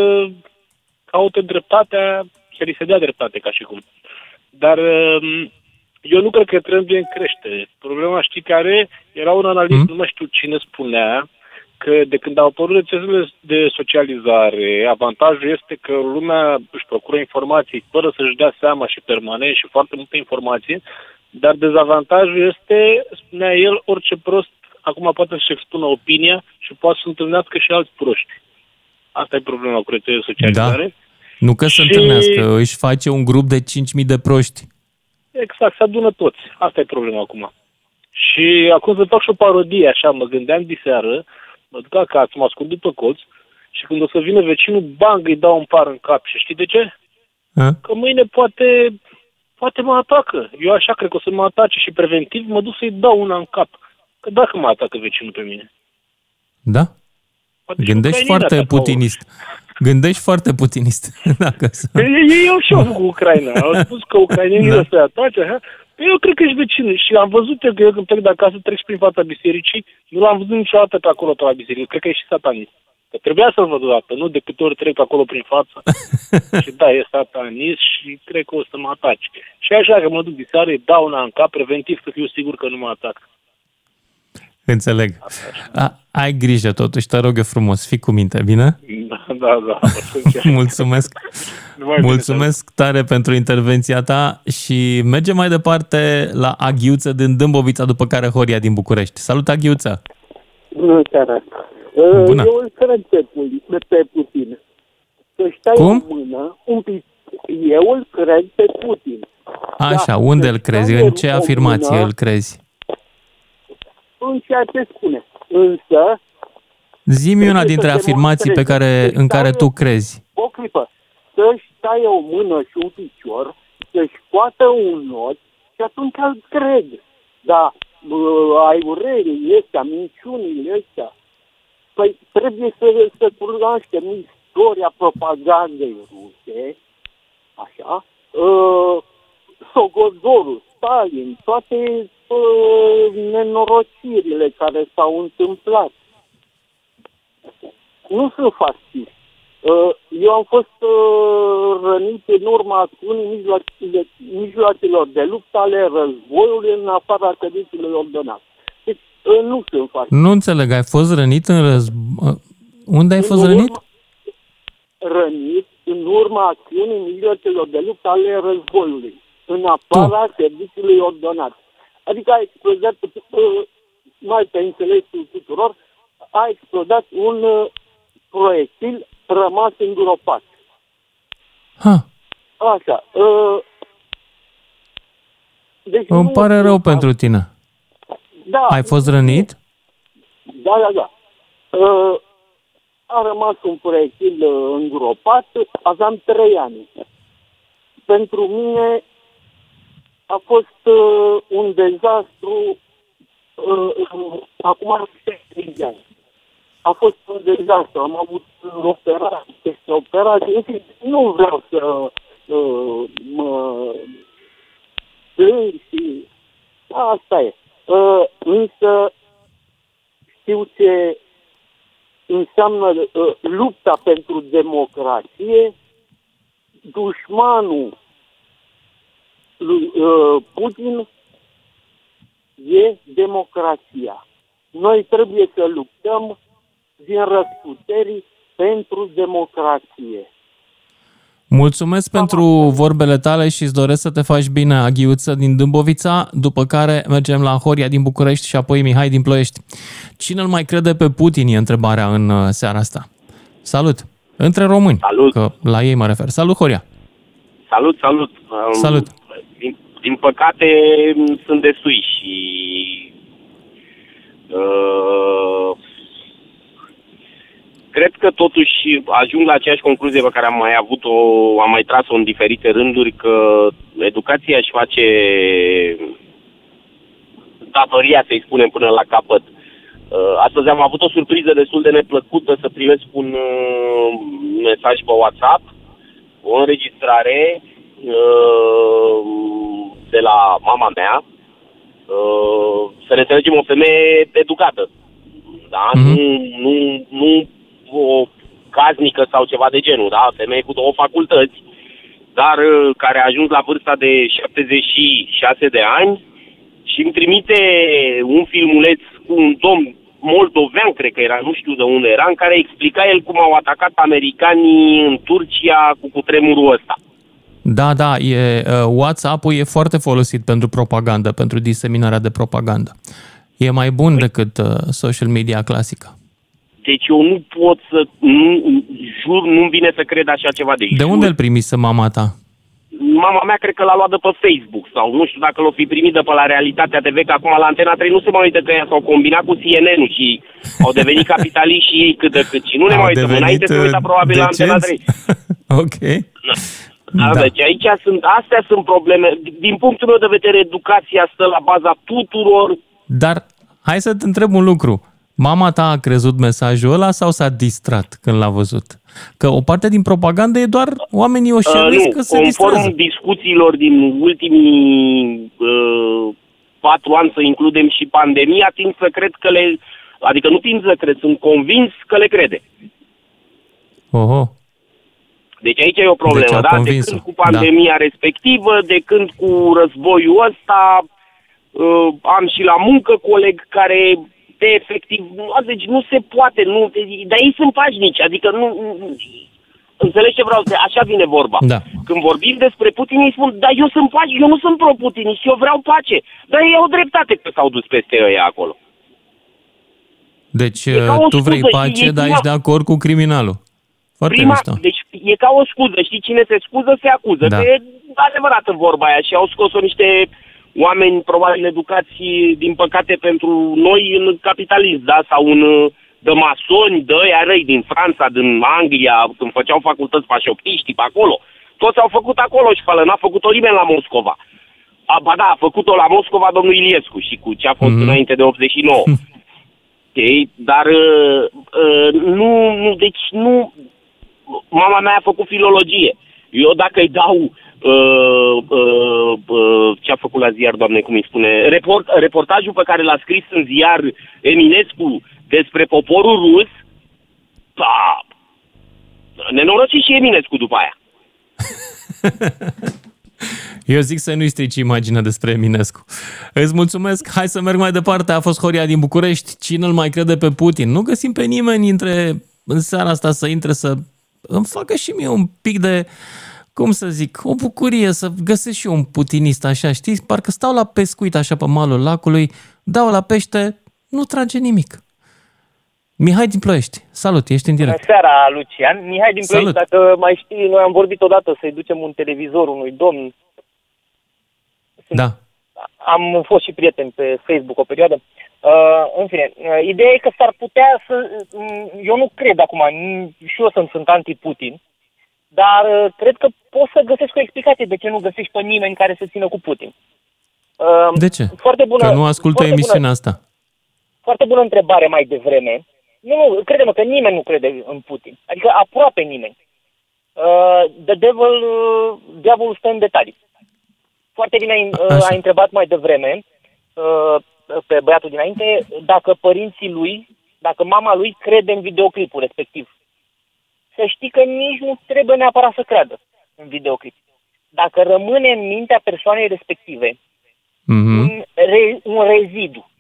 caută dreptatea, să li se dea dreptate, ca și cum. Dar um, eu nu cred că trendul e în creștere. Problema, știi care? Era un analist, nu mai știu cine spunea, că de când au apărut rețelele de socializare, avantajul este că lumea își procură informații fără să-și dea seama și permanent și foarte multă informație, dar dezavantajul este, spunea el, orice prost acum poate să-și expună opinia și poate să întâlnească și alți proști. Asta e problema cu rețelele de socializare. Da. Nu că să Și- întâlnească, își face un grup de 5.000 de proști. Exact, se adună toți. Asta e problema acum. Și acum să fac și o parodie, așa, mă gândeam diseară, mă duc acasă, mă ascund după colț și când o să vină vecinul, bang, îi dau un par în cap. Și știi de ce? A? Că mâine poate, poate mă atacă. Eu așa cred că o să mă atace și preventiv mă duc să-i dau una în cap. Că dacă mă atacă vecinul pe mine. Da? Poate și Gândești ucrainenii foarte atacau. putinist. Gândești foarte putinist. Dacă să... Păi Ei au și eu cu Ucraina. Au spus că ucrainenii Da. da. să atace. Ha? Păi eu cred că ești vecin. Și am văzut eu că eu când plec de acasă trec și prin fața bisericii. Nu l-am văzut niciodată pe acolo pe la biserică. Cred că e și satanist. Că trebuia să-l văd odată, nu de câte ori trec pe acolo prin față. și da, e satanist și cred că o să mă ataci. Și așa că mă duc diseară, îi dau una în cap, preventiv să fiu sigur că nu mă atac. Înțeleg. A, ai grijă totuși, te rog eu frumos, fii cu minte, bine? Da, da, da. o să încerc. Mulțumesc. Numai bine, Mulțumesc tare pentru intervenția ta și mergem mai departe la Aghiuță din Dâmbovița, după care Horia din București. Salut, Aghiuță! Bună seara. Bună. Eu îl cred pe, Pu- pe Putin. Să stai Cum? o mână, un pic. Eu îl cred pe Putin. Așa, Da, unde să îl crezi? stai În ce o afirmație mână îl crezi? În ceea ce spune. Însă, Zi-mi una Trebuie dintre să afirmații pe demonstreze. care, în care tu crezi. o clipă, să-și taie o mână și un picior, să-și scoată un not și atunci îl cred. Da, aiurerile astea, minciunile astea, păi trebuie să, să cunoaștem istoria propagandei ruse, așa, uh, Sogozorul, Stalin, toate uh, nenorocirile care s-au întâmplat. Nu sunt fascist. Uh, Eu am fost uh, rănit în urma acțiunii mijloacelor, mijloacelor de luptă ale războiului în afara cădințului ordonat. Deci uh, nu sunt fascist. Nu înțeleg, ai fost rănit în război? Unde ai fost În rănit? urma- Rănit în urma acțiunii mijloacelor de luptă ale războiului, în afara serviciului ordonat. Adică a explodat, uh, mai pe înțelesul tuturor, a explodat un uh, proiectil rămas îngropat. Ha, Așa. Uh, deci îmi nu- pare rău pentru tine. Da, Ai fost rănit? Da, da, da. Uh, a rămas un proiectil uh, îngropat, aveam trei ani. Pentru mine a fost uh, un dezastru, uh, uh, acum ar fi trei ani. A fost un dezastru, am avut operații peste operații, în fine, nu vreau să uh, mă plâng și asta e. Uh, însă știu ce înseamnă uh, lupta pentru democrație, dușmanul lui uh, Putin e democrația. Noi trebuie să luptăm din răsputeri pentru democrație. Mulțumesc pentru vorbele tale și îți doresc să te faci bine, Aghiuță din Dâmbovița, după care mergem la Horia din București și apoi Mihai din Ploiești. Cine îl mai crede pe Putin e întrebarea în uh, seara asta. Salut! Între români, Salut. că la ei mă refer. Salut, Horia! Salut, salut. Um, Salut. Din, din păcate m, sunt destui și uh, cred că totuși ajung la aceeași concluzie pe care am mai avut-o, am mai tras-o în diferite rânduri, că educația își face datoria, să-i spunem, până la capăt. Uh, Astăzi am avut o surpriză destul de neplăcută să primesc un uh, mesaj pe WhatsApp, o înregistrare uh, de la mama mea, uh, să ne înțelegem, o femeie educată. Da? Mhm. Mm-hmm. Nu, nu, nu o caznică sau ceva de genul, da? Femeie cu două facultăți, dar uh, care a ajuns la vârsta de 76 de ani și îmi trimite un filmuleț cu un domn moldovean, cred că era, nu știu de unde era, în care explica el cum au atacat americanii în Turcia cu cutremurul ăsta. Da, da, e, uh, WhatsApp-ul e foarte folosit pentru propagandă, pentru diseminarea de propagandă. E mai bun decât uh, social media clasică. Deci eu nu pot să, nu, jur, nu-mi vine să cred așa ceva de De unde îl primise mama ta? Mama mea cred că l-a luat de pe Facebook sau nu știu dacă l-o fi primit de pe la Realitatea TV, că acum la Antena 3 nu se mai uită că ea s-au combinat cu CNN-ul și au devenit capitaliști și ei cât de cât. Și nu ne Au mai uităm. devenit, Înainte se uita uh, probabil la Antena decenți? 3. Ok. Da. Da. Deci aici sunt, astea sunt probleme. Din punctul meu de vedere, educația stă la baza tuturor. Dar hai să te întreb un lucru. Mama ta a crezut mesajul ăla sau s-a distrat când l-a văzut? Că o parte din propagandă e doar oamenii o Uh, șeruiesc nu, că se conform distrează. discuțiilor din ultimii uh, patru ani, să includem și pandemia, tind să cred că le... Adică nu tind să cred, sunt convins că le crede. Oho. Deci aici e o problemă, Deci au da? De convins-o, când cu pandemia respectivă, de când cu războiul ăsta, uh, am și la muncă coleg care de efectiv, nu, deci nu se poate, nu, dar ei sunt pașnici, adică nu, nu înțelegi ce vreau, să- așa vine vorba. Da. Când vorbim despre Putin, ei spun, da, eu sunt pace, eu nu sunt pro-putinist, eu vreau pace. Dar ei au dreptate că s-au dus peste ăia acolo. Deci E ca o tu vrei scuză și pace, ei dar prima- ești de acord cu criminalul. Foarte Prima, mișto. deci e ca o scuză, știi, cine se scuză, se acuză. Da. Da. E adevărată vorba aia și au scos-o niște oameni probabil educați, din păcate, pentru noi în capitalism, da, sau în uh, de masoni, de ăia răi din Franța, din Anglia, când făceau facultăți pașoptiștii pe acolo. Toți au făcut acolo școală, n-a făcut-o nimeni la Moscova. A, ba da, a făcut-o la Moscova domnul Iliescu și cu ce a fost mm-hmm. înainte de 89. Ok, dar uh, uh, nu, nu, deci nu, mama mea a făcut filologie. Eu dacă îi dau uh, uh, uh, ce a făcut la ziar, doamne, cum îi spune, report, reportajul pe care l-a scris în ziar Eminescu despre poporul rus, da, nenorocit și Eminescu după aia. Eu zic să nu-i strici imaginea despre Eminescu. Îți mulțumesc, hai să merg mai departe. A fost Horia din București. Cine îl mai crede pe Putin? Nu găsim pe nimeni între, în seara asta să intre să îmi facă și mie un pic de, cum să zic, o bucurie să găsesc și eu un putinist așa, știi? Parcă stau la pescuit așa pe malul lacului, dau la pește, nu trage nimic. Mihai din Ploiești, salut, ești în direct. Bună seara, Lucian. Mihai din Ploiești, Salut. dacă mai știi, noi am vorbit odată să-i ducem un televizor unui domn. Da. Am fost și prieteni pe Facebook o perioadă. Uh, în fine, uh, ideea e că s-ar putea să... uh, Eu nu cred acum, n- și eu sunt, sunt anti-Putin, dar uh, cred că poți să găsești o explicație de ce nu găsești pe nimeni care să țină cu Putin. Uh, De ce? Foarte bună, Că nu ascultă foarte emisiunea bună, asta. Foarte bună întrebare mai devreme. Nu, nu, crede-mă că nimeni nu crede în Putin. Adică aproape nimeni. Uh, the devil, uh, devil stă în detalii. Foarte bine ai, uh, Așa. ai întrebat mai devreme uh, pe băiatul dinainte dacă părinții lui, dacă mama lui crede în videoclipul respectiv. Să știi că nici nu trebuie neapărat să creadă în videoclip. Dacă rămâne în mintea persoanei respective Mhm. un, re, un rezidu.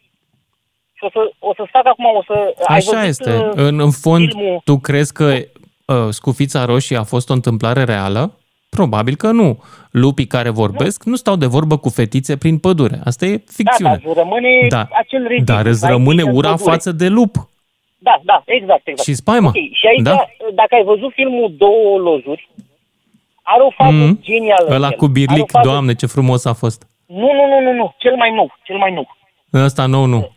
Și o să, o să fac acum, o să... ai Așa văzut, este. uh, În, în fond, filmul? tu crezi că uh, scufița roșie a fost o întâmplare reală? Probabil că nu. Lupii care vorbesc nu, stau de vorbă cu fetițe prin pădure. Asta e Da, ficțiune. dar îți rămâne Da. acel rezidu. Dar îți ai rămâne în ura pădure. față de lup. Da, da, exact, exact. Și spaima. Ok, și aici, Da. dacă ai văzut filmul Două lozuri, are o fază Mhm. genială. în Ăla el. cu Are o birlic, fază- doamne, ce frumos a fost. Nu, nu, nu, nu, nu, cel mai nou, cel mai nou. Ăsta nou, nu.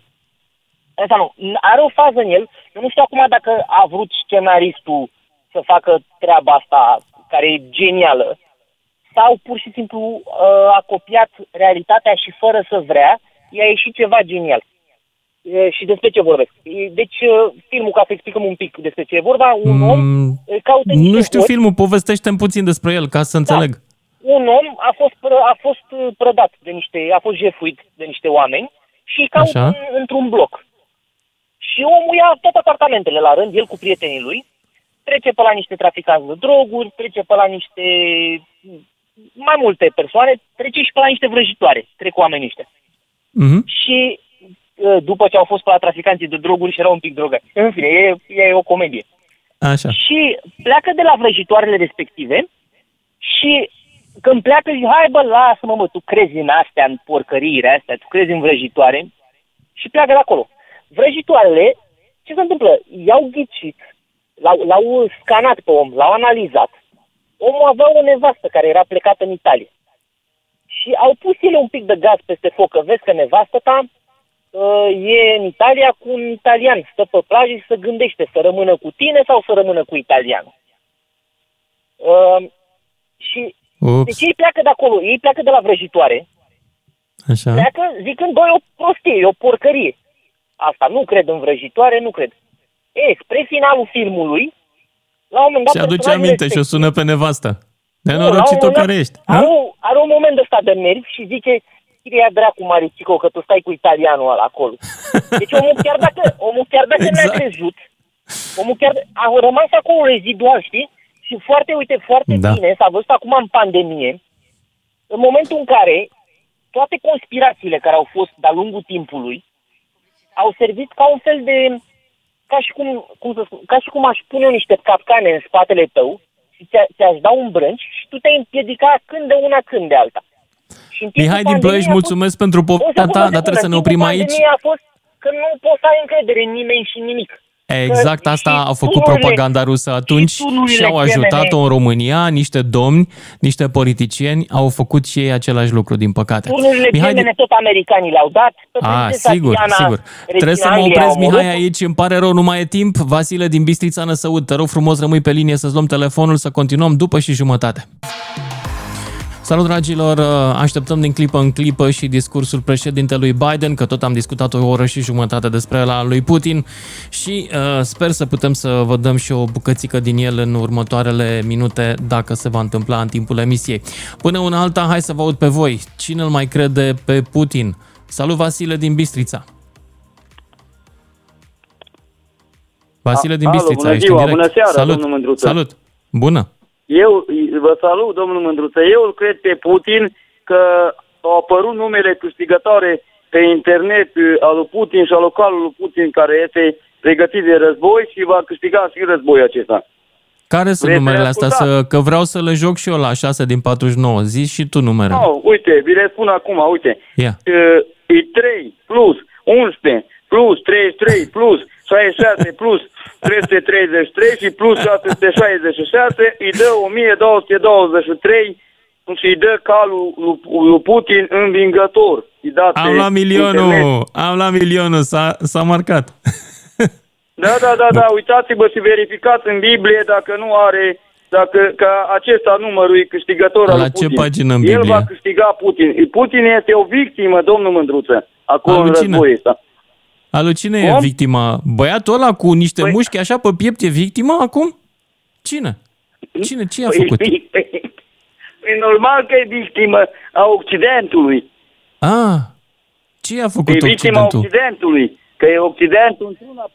Asta nu. Are o fază în el Eu nu știu acum dacă a vrut scenaristul să facă treaba asta, care e genială, sau pur și simplu uh, a copiat realitatea și fără să vrea, i-a ieșit ceva genial. E, și despre ce vorbesc. E, Deci, uh, filmul, ca să explicăm un pic despre ce e vorba, un om uh, caută niște Nu știu hoți. filmul, povestește puțin despre el, ca să înțeleg. un om a fost, pră- a fost uh, prădat de niște, a fost jefuit de niște oameni și îi caută Așa. în, într-un bloc. Și omul ia toate apartamentele la rând, el cu prietenii lui, trece pe la niște traficanți de droguri, trece pe la niște mai multe persoane, trece și pe la niște vrăjitoare, trec oamenii ăștia. Mhm. Și uh, după ce au fost pe la traficanții de droguri și erau un pic drogați. În fine, e, e o comedie. Așa. Și pleacă de la vrăjitoarele respective și când pleacă zice, hai bă, lasă-mă, mă, tu crezi în astea, în porcăriile astea, tu crezi în vrăjitoare și pleacă de acolo. Vrăjitoarele, ce se întâmplă? I-au ghicit, l-au, l-au scanat pe om, l-au analizat. Omul avea o nevastă care era plecată în Italia. Și au pus ele un pic de gaz peste foc, că vezi că nevastă ta uh, e în Italia cu un italian, stă pe plajă și se gândește să rămână cu tine sau să rămână cu italianul. Uh, și Ups. deci ei pleacă de acolo, ei pleacă de la vrăjitoare, Așa. pleacă zicând, băi, e o prostie, e o porcărie. Asta, nu cred în vrăjitoare, nu cred. E, spre finalul filmului, la un moment dat... Și aduce personajul aminte și o respectiv- sună pe nevastă. Nu, la un Nenorocit-o moment dat care ești. Are, ha? o- are un moment ăsta de nervi și zice, Chiria dracu, Maricico, că tu stai cu italianul ăla acolo. Deci omul chiar dacă, omul chiar dacă Exact. ne-a crezut, omul chiar a rămas acolo rezidual, știi? Și foarte, uite, foarte Da. bine, s-a văzut acum în pandemie, în momentul în care toate conspirațiile care au fost de-a lungul timpului au servit ca un fel de, ca și cum, cum să spun, ca și cum aș pune eu niște capcane în spatele tău și ți- ți-aș da un brânci și tu te-ai împiedica când de una, când de alta. Și în timpul Mihai din pandemiei Ploiești, a fost- mulțumesc pentru o povestea secundă, ta, o dar trebuie să ne secundă. oprim Timpul aici. pandemiei a fost că nu poți să ai încredere în nimeni și în nimic. Exact asta și a făcut tunurile- propaganda rusă atunci și tunurile și au ajutat-o gemene- în România, niște domni, niște politicieni au făcut și ei același lucru, din păcate. Turnurile Mihai gemene tot americanii le-au dat. Pe A, prințesa sigur, Diana, sigur. regina Trebuie să mă Angliei, opresc, au omorât. Mihai, aici. Îmi pare rău, nu mai e timp. Vasile din Bistrița Năsăud, te rog frumos, rămâi pe linie să-ți luăm telefonul, să continuăm după și jumătate. Salut, dragilor! Așteptăm din clipă în clipă și discursul președintelui Biden, că tot am discutat o oră și jumătate despre el al lui Putin și uh, sper să putem să vă dăm și o bucățică din el în următoarele minute, dacă se va întâmpla în timpul emisiei. Până una alta, hai să vă aud pe voi. Cine îl mai crede pe Putin? Salut, Vasile din Bistrița! Vasile din Alo, Bistrița, bună ești ziua, în direct. bună seara, Salut. domnul Mândruță. Salut! Bună! Eu vă salut, domnul Mândruță. Eu îl cred pe Putin că au apărut numele câștigătoare pe internet uh, al lui Putin și al localului lui Putin care este pregătit de război și va câștiga și războiul acesta. Care sunt Vreți numerele să astea? ascultați? Să, că vreau să le joc și eu la 6 din 49. Zi și tu numerele. No, uite, vi le spun acum, uite. Ia. Uh, E 3 plus 11 plus 33 plus 66 plus 333 și plus 766 îi dă 1223 și îi dă calul lui, lui Putin învingător. Îi dați Am pe la milionul! internet. Am la milionul! S-a, s-a marcat. Da, da, da, da, uitați-vă și verificați în Biblie dacă nu are, dacă că acesta numărul e câștigător al La lui ce Putin. pagină în El Biblie? va câștiga Putin. Putin este o victimă, domnul Mândruță, acolo în Alucină. războiul ăsta. Alu, cine e Cum? victima? Băiatul ăla cu niște Păi- mușchi așa pe piept e victima acum? Cine? Cine? Ce a Păi, făcut? E normal că e victimă a Occidentului. Ah, ce a E făcut victima Occidentul? Occidentului. Că e Occidentul într-una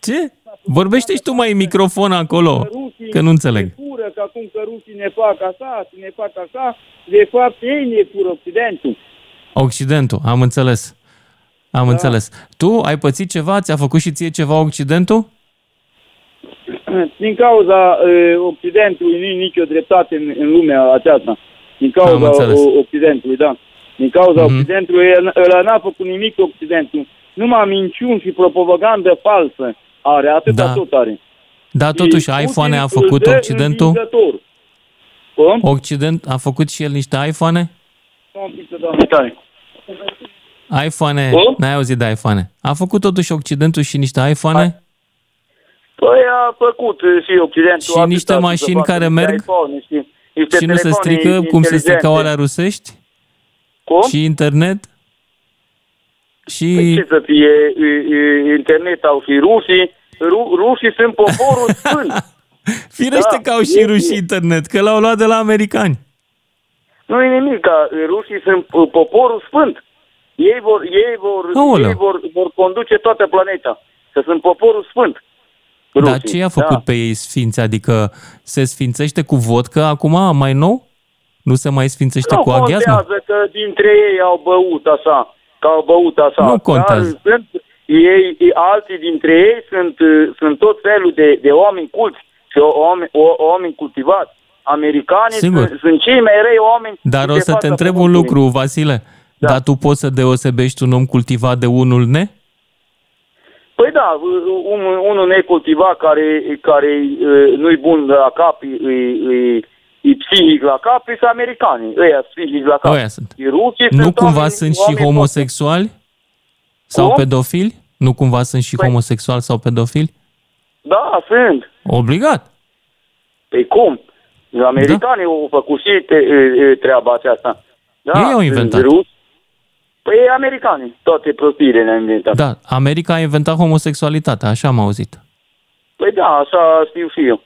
Ce? Vorbește și tu mai în microfon acolo, că nu înțeleg. fură, că acum că rușii ne fac așa și ne fac așa, de fapt ei ne fură Occidentul. Occidentul, am înțeles. Am Da. înțeles. Tu ai pățit ceva? Ți-a făcut și ție ceva Occidentul? Din cauza uh, Occidentului nu e nicio dreptate în, în lumea aceasta. Din Am cauza înțeles. o, Occidentului, da. Din cauza Mhm. Occidentului, el- ăla n-a făcut nimic Occidentul. Numai minciuni și propagandă falsă are, atâta Da. tot are. Da, totuși, Și iPhone a Putin făcut îl dă Occidentul? învingător. Cum? Occident a făcut și el niște iPhone? Un pic să dau mai tare. iPhone, Cum? n-ai auzit de iPhone. A făcut totuși Occidentul și niște iPhone Păi a făcut uh, și Occidentul. Și a niște atâta mașini să facă care niște merg? iPhone, niște, niște și nu se telefoane strică cum se stricau inteligente. alea rusești? Cum? Și internet? Păi Și ce să fie e, e, internet au și rușii. Ru, rușii sunt poporul sfânt. firește Da, că au și e- rușii internet, că l-au luat de la americani. Nu e nimic, ca rușii sunt uh, poporul sfânt. Ei vor, ei vor, Aoleu. ei vor, vor conduce toată planeta. Că sunt poporul sfânt. Dar Rușii, ce i-a făcut da. pe ei sfinți? Adică se sfințește cu vodcă acum, mai nou? Nu se mai sfințește Nu cu aghiazmă? contează că dintre ei au băut așa, că au băut așa. Nu contează. Dar sunt, ei, alții dintre ei sunt, uh, sunt tot felul de, de oameni culți și o- oameni, o, oameni cultivați. Americanii Sigur. sunt, sunt cei mai răi oameni. Dar de o să te fața întreb un pământului. lucru, Vasile. Da. Dar tu poți să deosebești un om cultivat de unul ne? Păi da, un, unul necultivat care, care uh, nu-i bun la cap, e, e, e psihic la cap, e americanii. Ăia sunt psihic la cap. Ăia sunt. Și rușii Nu sunt cumva oameni- sunt și oameni homosexuali? Sau Cum? pedofili? Nu cumva sunt și homosexuali sau pedofili? Da, sunt. Obligat. Păi cum? Americanii au făcut și te, e, e, treaba aceasta. Da, Ei au sunt inventat. ruși. Păi americanii, toate prostiile ne-au inventat. Da, America a inventat homosexualitatea, așa am auzit. Păi da, așa știu și eu.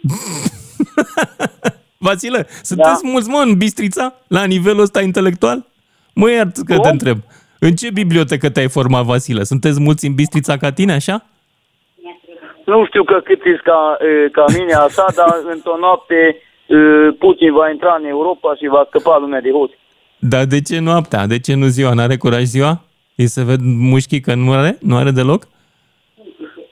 Vasile, sunteți da. mulți, mă, în Bistrița, la nivelul ăsta intelectual? Mă iert că te întreb. În ce bibliotecă te-ai format, Vasile? Sunteți mulți în Bistrița ca tine, așa? Nu știu că cât ești ca, e, ca mine așa, dar într-o noapte e, Putin va intra în Europa și va scăpa lumea de hoți. Dar de ce noaptea? De ce nu ziua? N-are curaj ziua? Îi se ved mușchii că nu are? Nu are deloc?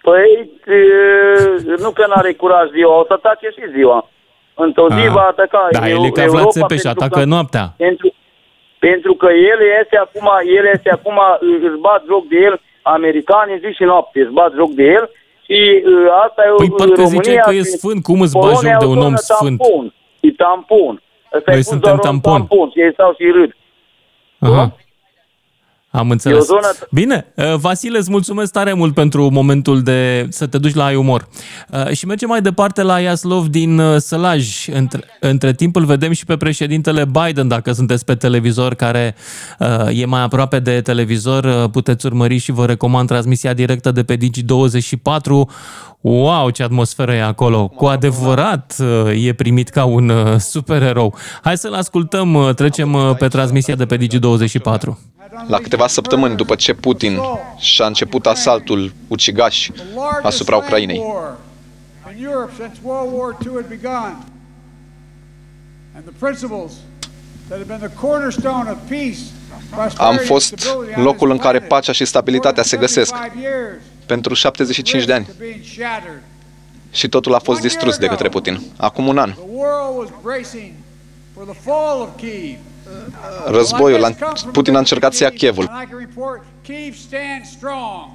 Păi, e, nu că n-are curaj ziua, o să atace și ziua. Într-o zi Ah. va ataca Da, el e ca Vlad Țepeș, pentru atacă că- noaptea. Pentru, pentru că ele este acum, ele este acum, își bat joc de el, americanii zi și noapte își bat joc de el și uh, asta e Păi parcă România ziceai că e și sfânt, cum îți bagi Polonia joc de e o un om zonă sfânt? Tampon, e tampon. Ăsta Noi e pus suntem doar un tampon. tampon și ei stau și râd. Aha. Am înțeles. E o zonă- Bine, uh, Vasile, îți mulțumesc tare mult pentru momentul de să te duci la ai umor. Uh, Și mergem mai departe la Iaslov din uh, Sălaj. Între, între timp îl vedem și pe președintele Biden, dacă sunteți pe televizor, care uh, e mai aproape de televizor, uh, puteți urmări și vă recomand transmisia directă de pe Digi24. Wow, ce atmosferă e acolo! Cu adevărat uh, e primit ca un uh, supererou. Hai să-l ascultăm, uh, trecem uh, pe transmisia de pe Digi24. La câteva săptămâni după ce Putin și-a început asaltul ucigaș asupra Ucrainei, in Europe since World War II had begun. And the principles that have been the cornerstone of peace, am prosperity, and fost stability on locul în this care planet pacea și stabilitatea se găsesc 75 years pentru 75 de ani being shattered. și totul a fost distrus de către Putin. Acum un an, The world was bracing for the fall of Kiev. războiul, a- Putin a încercat să ia Kievul. And I can report Kiev stands strong.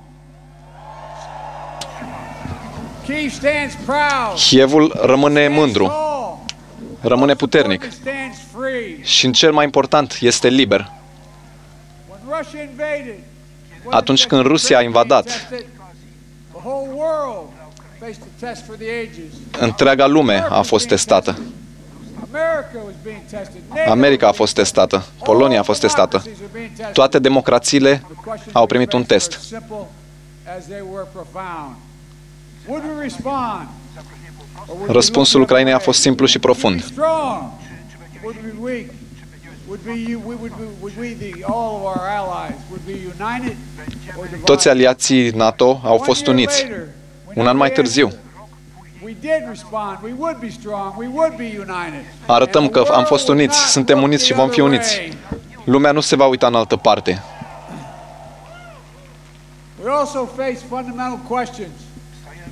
Kiev stands proud. Kievul rămâne mândru, rămâne puternic Stands free. și, în cel mai important, este liber. When Russia invaded, Atunci când Rusia a invadat, tested, the whole world faced a test for the ages. întreaga lume a fost testată. America was being tested. America a fost testată, Polonia a fost testată. Toate democrațiile au primit un test. Simple as they were profound. Would we respond? Or would we Răspunsul look the Ucrainei a other fost way? simplu și profund. Strong. Would we be weak? Would be you? We would, be, would we the all of our allies would be united or divided? Toți aliații NATO au fost uniți. Un an mai târziu, arătăm că am fost uniți, suntem uniți și vom fi uniți. Lumea nu se va uita în altă parte. We also face fundamental questions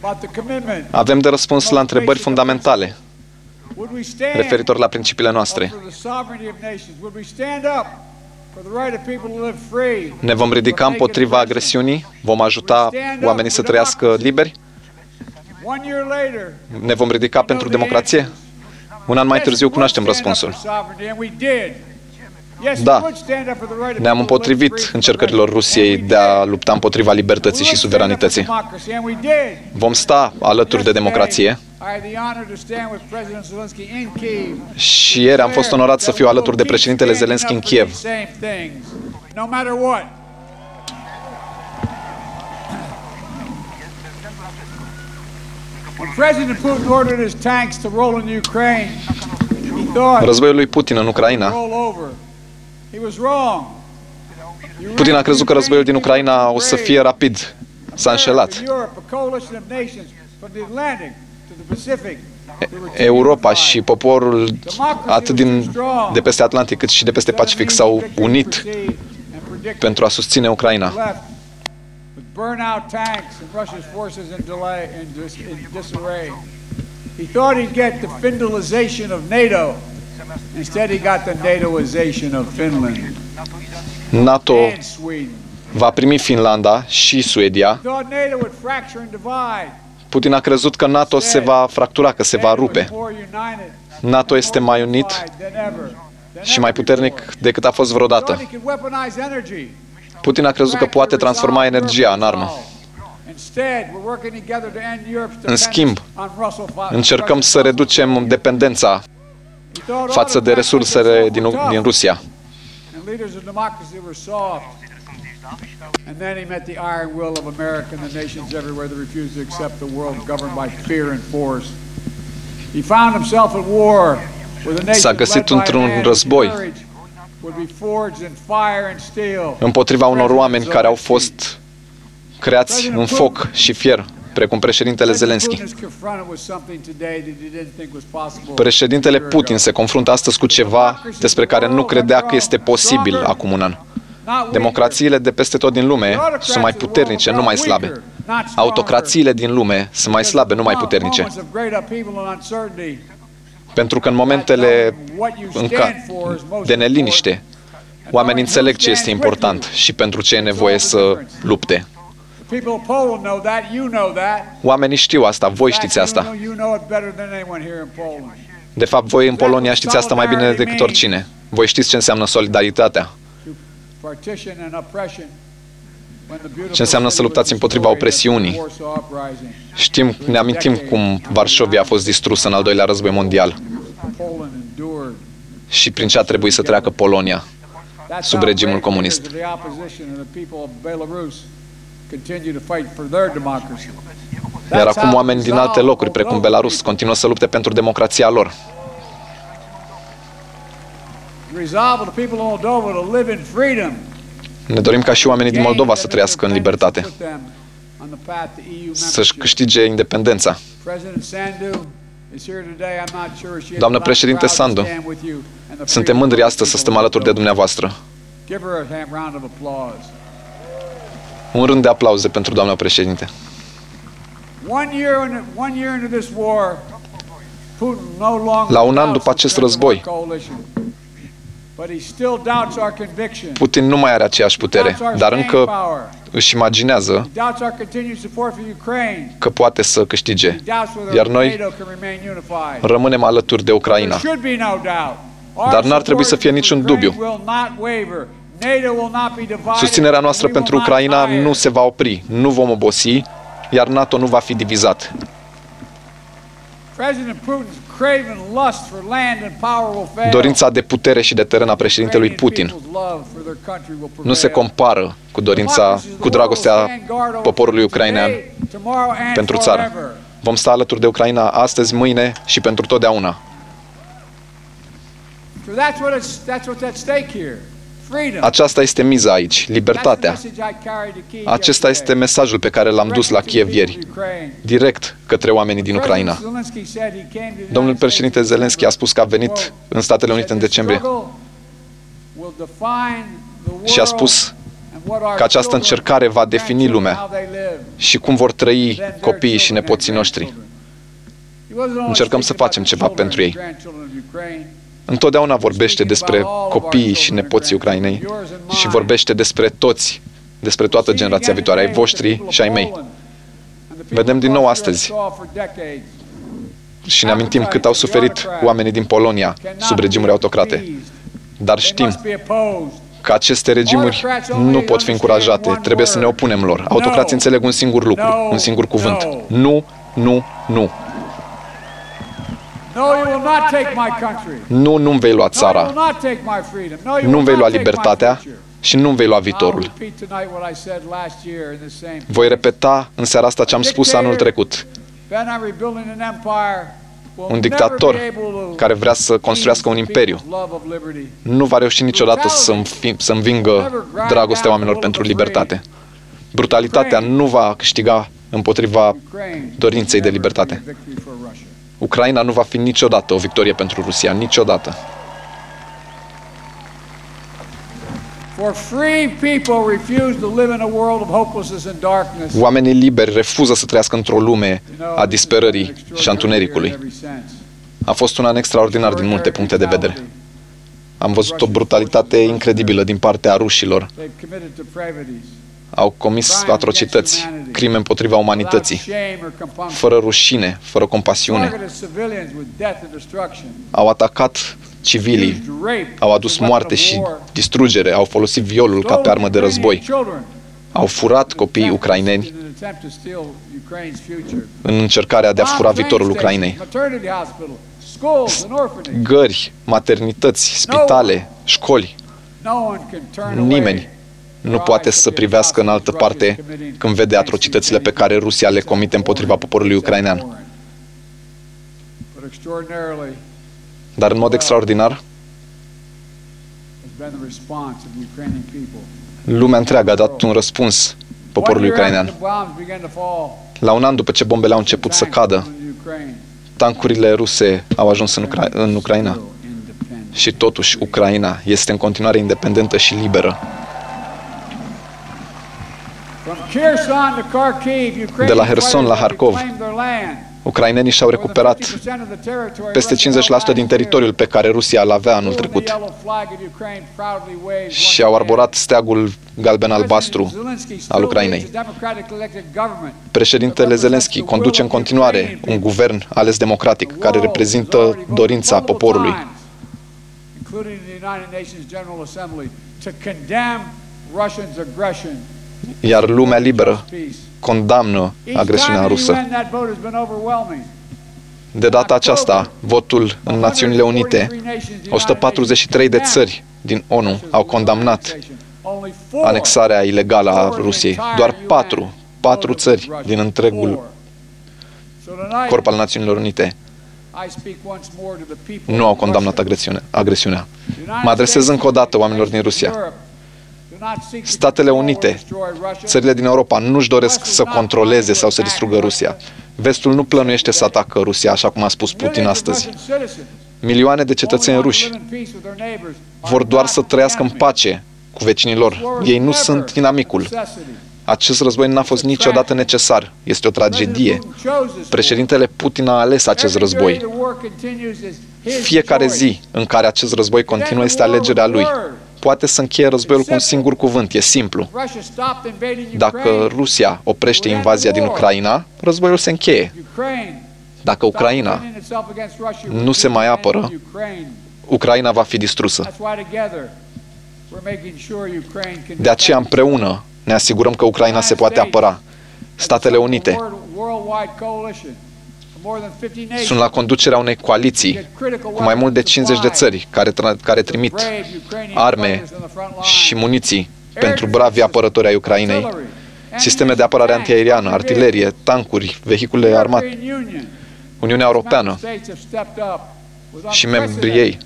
about the commitment. Avem de răspuns la întrebări fundamentale Would we stand referitor la principiile noastre. for the sovereignty of nations? Would we stand up for the right of people to live free? Ne vom ridica împotriva agresiunii? Vom ajuta oamenii să trăiască liberi? One year later, Ne vom ridica pentru democrație? Un an mai târziu cunoaștem răspunsul. sovereignty, and we did. Da, ne-am împotrivit încercărilor Rusiei de a lupta împotriva libertății și suveranității. Vom sta alături de democrație și ieri am fost onorat să fiu alături de președintele Zelensky în Kiev. When President Putin ordered his tanks to roll in Ukraine, he thought Războiul lui Putin în Ucraina. roll over. He was wrong. Putin a crezut că războiul din Ucraina o să fie rapid. S-a înșelat. Europe, a coalition of nations from the Atlantic to the Pacific, Europa și poporul atât din, de peste Atlantic cât și de peste Pacific s-au unit pentru a susține Ucraina. Left with burnout tanks and Russia's forces in delay in, dis, in disarray. He thought he'd get the Finlandization of NATO. Instead, he got the NATOization of Finland NATO and Sweden. va primi Finlanda și Suedia. He thought NATO would fracture and divide. Putin a crezut că NATO se va fractura, că se va rupe. More united NATO este mai unit than ever. și mai puternic decât a fost Thought vreodată. He could weaponize energy. Putin a crezut că poate transforma energia în armă. Instead, we're working together to end Europe's În schimb, dependence on Russell Fa- încercăm să reducem dependența față de resursele din, din Rusia. and leaders of democracy were soft. And then he met the iron will of America and the nations everywhere that refused to accept the world governed by fear and force. He found himself at war with a nation S-a găsit led by a într-un man împotriva unor oameni care au fost creați în foc și fier, precum președintele Zelensky. Putin is confronted with something today that he didn't think was possible. Președintele Putin se confruntă astăzi cu ceva despre care nu credea că este posibil acum un an. Democrațiile de peste tot din lume sunt mai puternice, nu mai slabe. Autocrațiile din lume sunt mai slabe, nu mai puternice. Pentru că în momentele în ca, de neliniște, oamenii înțeleg ce este important și pentru ce e nevoie să lupte. The people of Poland know that, you know that. Oamenii știu asta, voi știți asta. You know, you know it better than anyone here in Poland. De fapt, voi în Polonia știți asta mai bine decât oricine. Voi știți ce înseamnă solidaritatea, ce înseamnă să city was luptați împotriva destroyed in the opresiunii. Warsaw Uprising. Știm, ne amintim cum Varșovia a fost distrusă în al doilea război mondial Poland endured. și prin ce a trebuit să treacă Polonia That's sub how regimul great comunist. leaders of the opposition and the people of Belarus continue to fight for their democracy. Iar acum oameni din alte locuri, precum Belarus, continuă să lupte pentru democrația lor. The resolve of the people of Moldova to live in freedom Ne dorim ca și oamenii din Moldova să trăiască în libertate, put them on the path to EU să-și membership. câștige independența. President Sandu is here today. I'm not sure she is Doamnă not președinte proud to Sandu, stand with you and the Suntem freedom mândri of astăzi să people stăm of alături de Moldova. dumneavoastră. Give her a hand- round of applause. Un rând de aplauze pentru doamna președinte. One year, in, one year into this war, Putin no longer La un an doubts după the acest strength of război, Putin nu mai are aceeași putere, dar încă își imaginează He doubts our continued support for Ukraine. că poate să câștige. He doubts whether Iar noi NATO can remain unified. rămânem alături de Ucraina. There should be no doubt. Our Dar n-ar trebui să support fie for niciun Ukraine dubiu. will not waver. NATO will not be divided, Susținerea noastră and we pentru will not Ucraina tire. nu se va opri, nu vom obosi, iar NATO nu va fi divizat. President Putin's craven lust for land and power will fail. Dorința de putere și de teren a președintelui Putin People's love for their country will nu se prevail. compară cu dorința, cu dragostea poporului ucrainean Tomorrow and pentru țară. forever. Vom sta alături de Ucraina astăzi, mâine și pentru totdeauna. So that's what it's that's what's at stake here. Freedom. Aceasta este miza aici, libertatea. That's the message I carried to Kyiv Acesta este mesajul pe care l-am dus la Kiev ieri, direct către oamenii din Ucraina. President Zelensky said he came to the Domnul United States președinte Zelensky a spus că a venit în Statele Unite în decembrie struggle will define the world și a spus and what our că această children încercare va defini lumea how they live. și cum vor trăi copiii și nepoții noștri. He wasn't only Încercăm să speaking about facem the ceva children pentru and ei. Grandchildren of Ukraine. Întotdeauna vorbește despre copiii și nepoții Ucrainei și vorbește despre toți, despre toată generația viitoare, ai voștri și ai mei. Vedem din nou astăzi și ne amintim cât au suferit oamenii din Polonia sub regimuri autocrate Dar știm că aceste regimuri nu pot fi încurajate, trebuie să ne opunem lor. Autocrații înțeleg un singur lucru, un singur cuvânt. Nu, nu, nu. Nu, nu-mi vei lua No, you țara. will not take my freedom. No, you Nu-mi will vei lua not take my libertatea future. și nu-mi vei lua I'll viitorul. repeat tonight what I said last year in this same Voi repeta în seara asta ce am spus anul trecut. Ben, I'm rebuilding an empire. will Un never dictator be able to care vrea să construiască un imperiu people's love of liberty. nu va reuși niciodată să, înfi- să învingă dragostea oamenilor pentru libertate. Brutalitatea nu va câștiga împotriva dorinței de libertate. Victory for Russia. Ucraina nu va fi niciodată o victorie pentru Rusia, niciodată. For free people refuse to live in a world of hopelessness and darkness. Oamenii liberi refuză să trăiască într-o lume a disperării și a întunericului. Every sense. A fost un an extraordinar din multe puncte de vedere. Am văzut o brutalitate incredibilă din partea rușilor. They've committed depravities. Au comis atrocități, crime împotriva umanității, Shame or compunction. fără rușine, fără compasiune. Targeted civilians with death and destruction. Au atacat civilii, au adus moarte și distrugere, au folosit violul ca pe armă de război, Children au furat copiii ucraineni in an attempt to steal Ukraine's future. în încercarea de a fura Bombed viitorul train Ucrainei. stations, Maternity hospital, schools and orphanages. Gări, maternități, spitale, școli. No one can turn away Nimeni nu poate să privească în altă parte când vede atrocitățile pe care Rusia le comite împotriva poporului ucrainean. But extraordinarily Dar în mod extraordinar, has been the response of the Ukrainian people. lumea întreagă a dat un răspuns poporului One year after ucrainean. the bombs began to fall La un an după ce bombele au început să cadă, in Ukraine, tancurile ruse au ajuns în, Ucra- în Ucraina. Și totuși, Ucraina este în continuare independentă și liberă. De la Ukrainian Herson la fighters have Harkov, reclaimed their land. ucrainenii și-au recuperat 50% of the territory peste left 50% din teritoriul pe care Rusia îl avea anul the trecut yellow flag of Ukraine proudly waves și au arborat steagul galben-albastru Zelensky al still Ucrainei. leads a democratic elected government. Președintele Zelensky conduce în continuare un guvern ales democratic care reprezintă dorința poporului. including the United Nations General Assembly, to condemn Russia's aggression. Iar lumea liberă condamnă Each agresiunea time in the rusă. UN, that vote has been overwhelming. De data aceasta, votul în Națiunile Unite, 143 de țări din ONU au condamnat Only four anexarea ilegală a Rusiei. Doar patru, patru țări din întregul So tonight, corp al Națiunilor Unite I speak once more to the people nu au of condamnat agresiune, agresiunea. Mă adresez încă o dată oamenilor din Rusia. Statele control or Unite, destroy Russia. țările din Europa, nu-și doresc să controleze sau să distrugă Rusia. Vestul nu plănuiește să atacă Rusia, așa cum a spus Putin astăzi. Russian citizens Milioane de cetățeni ruși live in peace with their neighbors vor doar să trăiască în pace cu vecinii lor. Ei nu sunt inamicul. necessity. Acest război n-a fost niciodată necesar. Este o tragedie. Președintele Putin a ales acest Every day război. the war continues is his Fiecare choice. zi în care acest război continuă este alegerea lui. Poate să încheie războiul cu un singur cuvânt, e simplu. Russia stopped invading Dacă Ukraine. Rusia oprește invazia din Ucraina, războiul se încheie. Ukraine Dacă Ucraina defending itself against Russia nu se mai apără, Ukraine. Ucraina va fi distrusă. That's why together we're making sure Ukraine can De aceea împreună ne asigurăm că Ucraina se poate apăra. Statele Unite sunt la conducerea unei coaliții cu mai mult de 50 de țări care, tra- care trimit brave Ukrainian arme fighters in the front line. și muniții pentru bravii apărători ai Ucrainei, sisteme de apărare antiaeriană, artilerie, tancuri, vehicule armate. European Union, Uniunea Europeană States have stepped up with și membrii unprecedented ei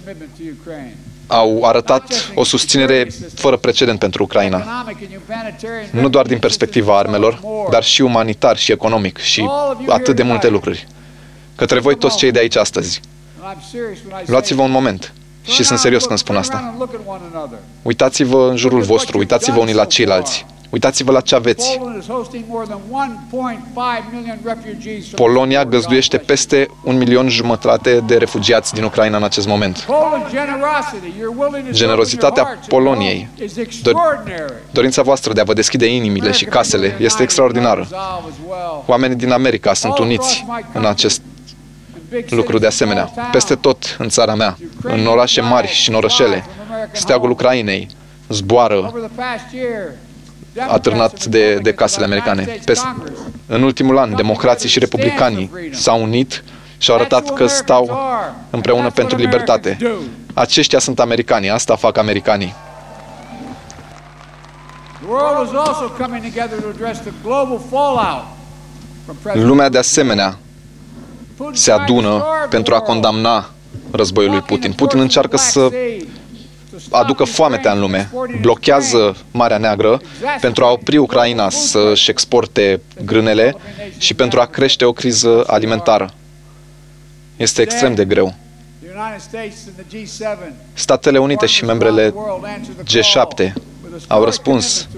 commitment to Ukraine. Au arătat o susținere fără precedent pentru Ucraina. Economic and humanitarian Nu doar din perspectiva armelor, dar și umanitar și economic și atât de multe lucruri. Către voi toți cei de aici astăzi, And I'm serious when I say luați-vă un moment și sunt serios când spun turn asta. around and look at one another. Uitați-vă în jurul vostru, uitați-vă unii la ceilalți. Uitați-vă la ce aveți. Poland is hosting more than 1.5 million refugees from Polonia găzduiește peste un milion jumătate de refugiați din Ucraina în acest moment. Poland's generosity, your willingness to Generozitatea open your hearts and Poloniei, homes is dor- extraordinary. dorința voastră de a vă deschide inimile și casele este extraordinară. Oamenii din America sunt uniți în acest lucru de asemenea. Peste tot în țara mea, în orașe mari și în orășele, steagul Ucrainei zboară atârnat de, de casele americane. Pe, în ultimul an, democrații și republicanii s-au unit și au arătat că stau împreună pentru libertate. Aceștia sunt americanii, asta fac americanii. Lumea de asemenea se adună pentru a condamna războiul lui Putin. Putin încearcă să aducă foametea în lume, blochează Marea Neagră pentru a opri Ucraina să-și exporte grânele și pentru a crește o criză alimentară. Este extrem de greu. Statele Unite și membrele G7 au răspuns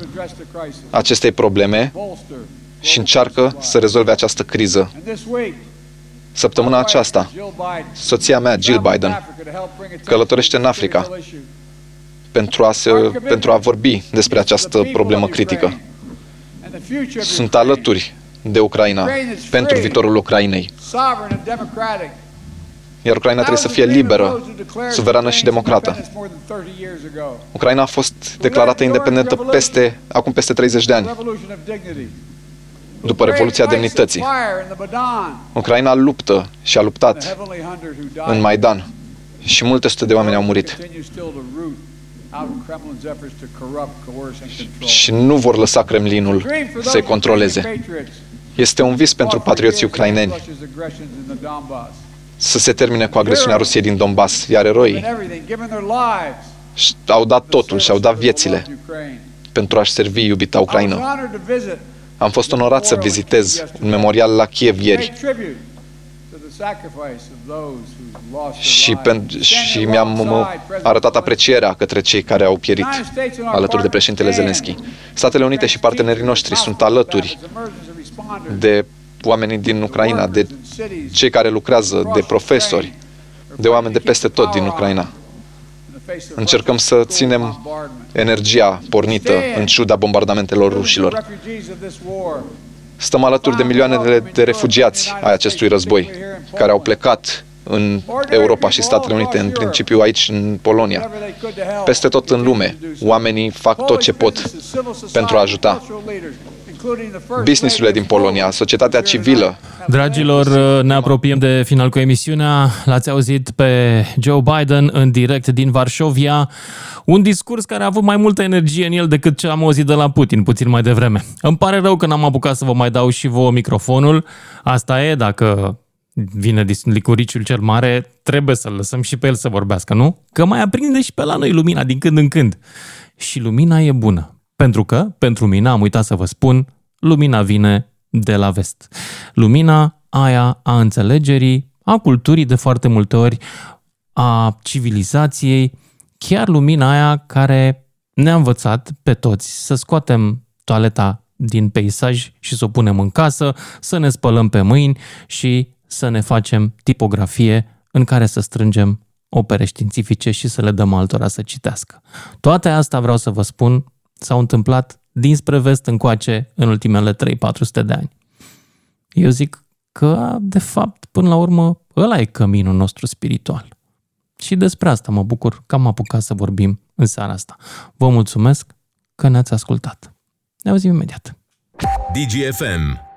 acestei probleme și încearcă să rezolve această criză. Săptămâna aceasta, soția mea, Jill Biden, călătorește în Africa pentru a, se, pentru a vorbi despre această problemă critică. Sunt alături de Ucraina pentru viitorul Ucrainei. Iar Ucraina trebuie să fie liberă, suverană și democrată. Ucraina a fost declarată independentă peste, acum peste 30 de ani, după Revoluția Demnității. Ucraina luptă și a luptat în Maidan și multe sute de oameni au murit. Și nu vor lăsa Kremlinul să-i controleze. Este un vis pentru patrioții ucraineni. să se termine cu agresiunea Rusiei din Donbass, iar eroii au dat totul și au dat viețile pentru a-și servi iubita Ucraina. Am fost onorat să vizitez un memorial la Kiev ieri și, pen, și mi-am arătat aprecierea către cei care au pierit alături de președintele Zelenski. Statele Unite și partenerii noștri sunt alături de oamenii din Ucraina, de cei care lucrează, de profesori, de oameni de peste tot din Ucraina. Încercăm să ținem energia pornită în ciuda bombardamentelor rușilor. Stăm alături de milioanele de refugiați ai acestui război, care au plecat în Europa și Statele Unite, în principiu aici în Polonia. Peste tot în lume, oamenii fac tot ce pot pentru a ajuta businessurile din Polonia, societatea civilă. Dragilor, ne apropiem de final cu emisiunea. L-ați auzit pe Joe Biden în direct din Varșovia. Un discurs care a avut mai multă energie în el decât ce am auzit de la Putin puțin mai devreme. Îmi pare rău că n-am apucat să vă mai dau și vouă microfonul. Asta e, dacă vine licuriciul cel mare, trebuie să-l lăsăm și pe el să vorbească, nu? Că mai aprinde și pe la noi lumina din când în când. Și lumina e bună. Pentru că, pentru mine, am uitat să vă spun, lumina vine de la vest. Lumina aia a înțelegerii, a culturii de foarte multe ori, a civilizației, chiar lumina aia care ne-a învățat pe toți să scoatem toaleta din peisaj și să o punem în casă, să ne spălăm pe mâini și să ne facem tipografie în care să strângem opere științifice și să le dăm altora să citească. Toate astea vreau să vă spun s-au întâmplat dinspre vest încoace în ultimele 3-400 de ani. Eu zic că, de fapt, până la urmă, ăla e căminul nostru spiritual. Și despre asta mă bucur că am apucat să vorbim în seara asta. Vă mulțumesc că ne-ați ascultat. Ne auzim imediat. DGFM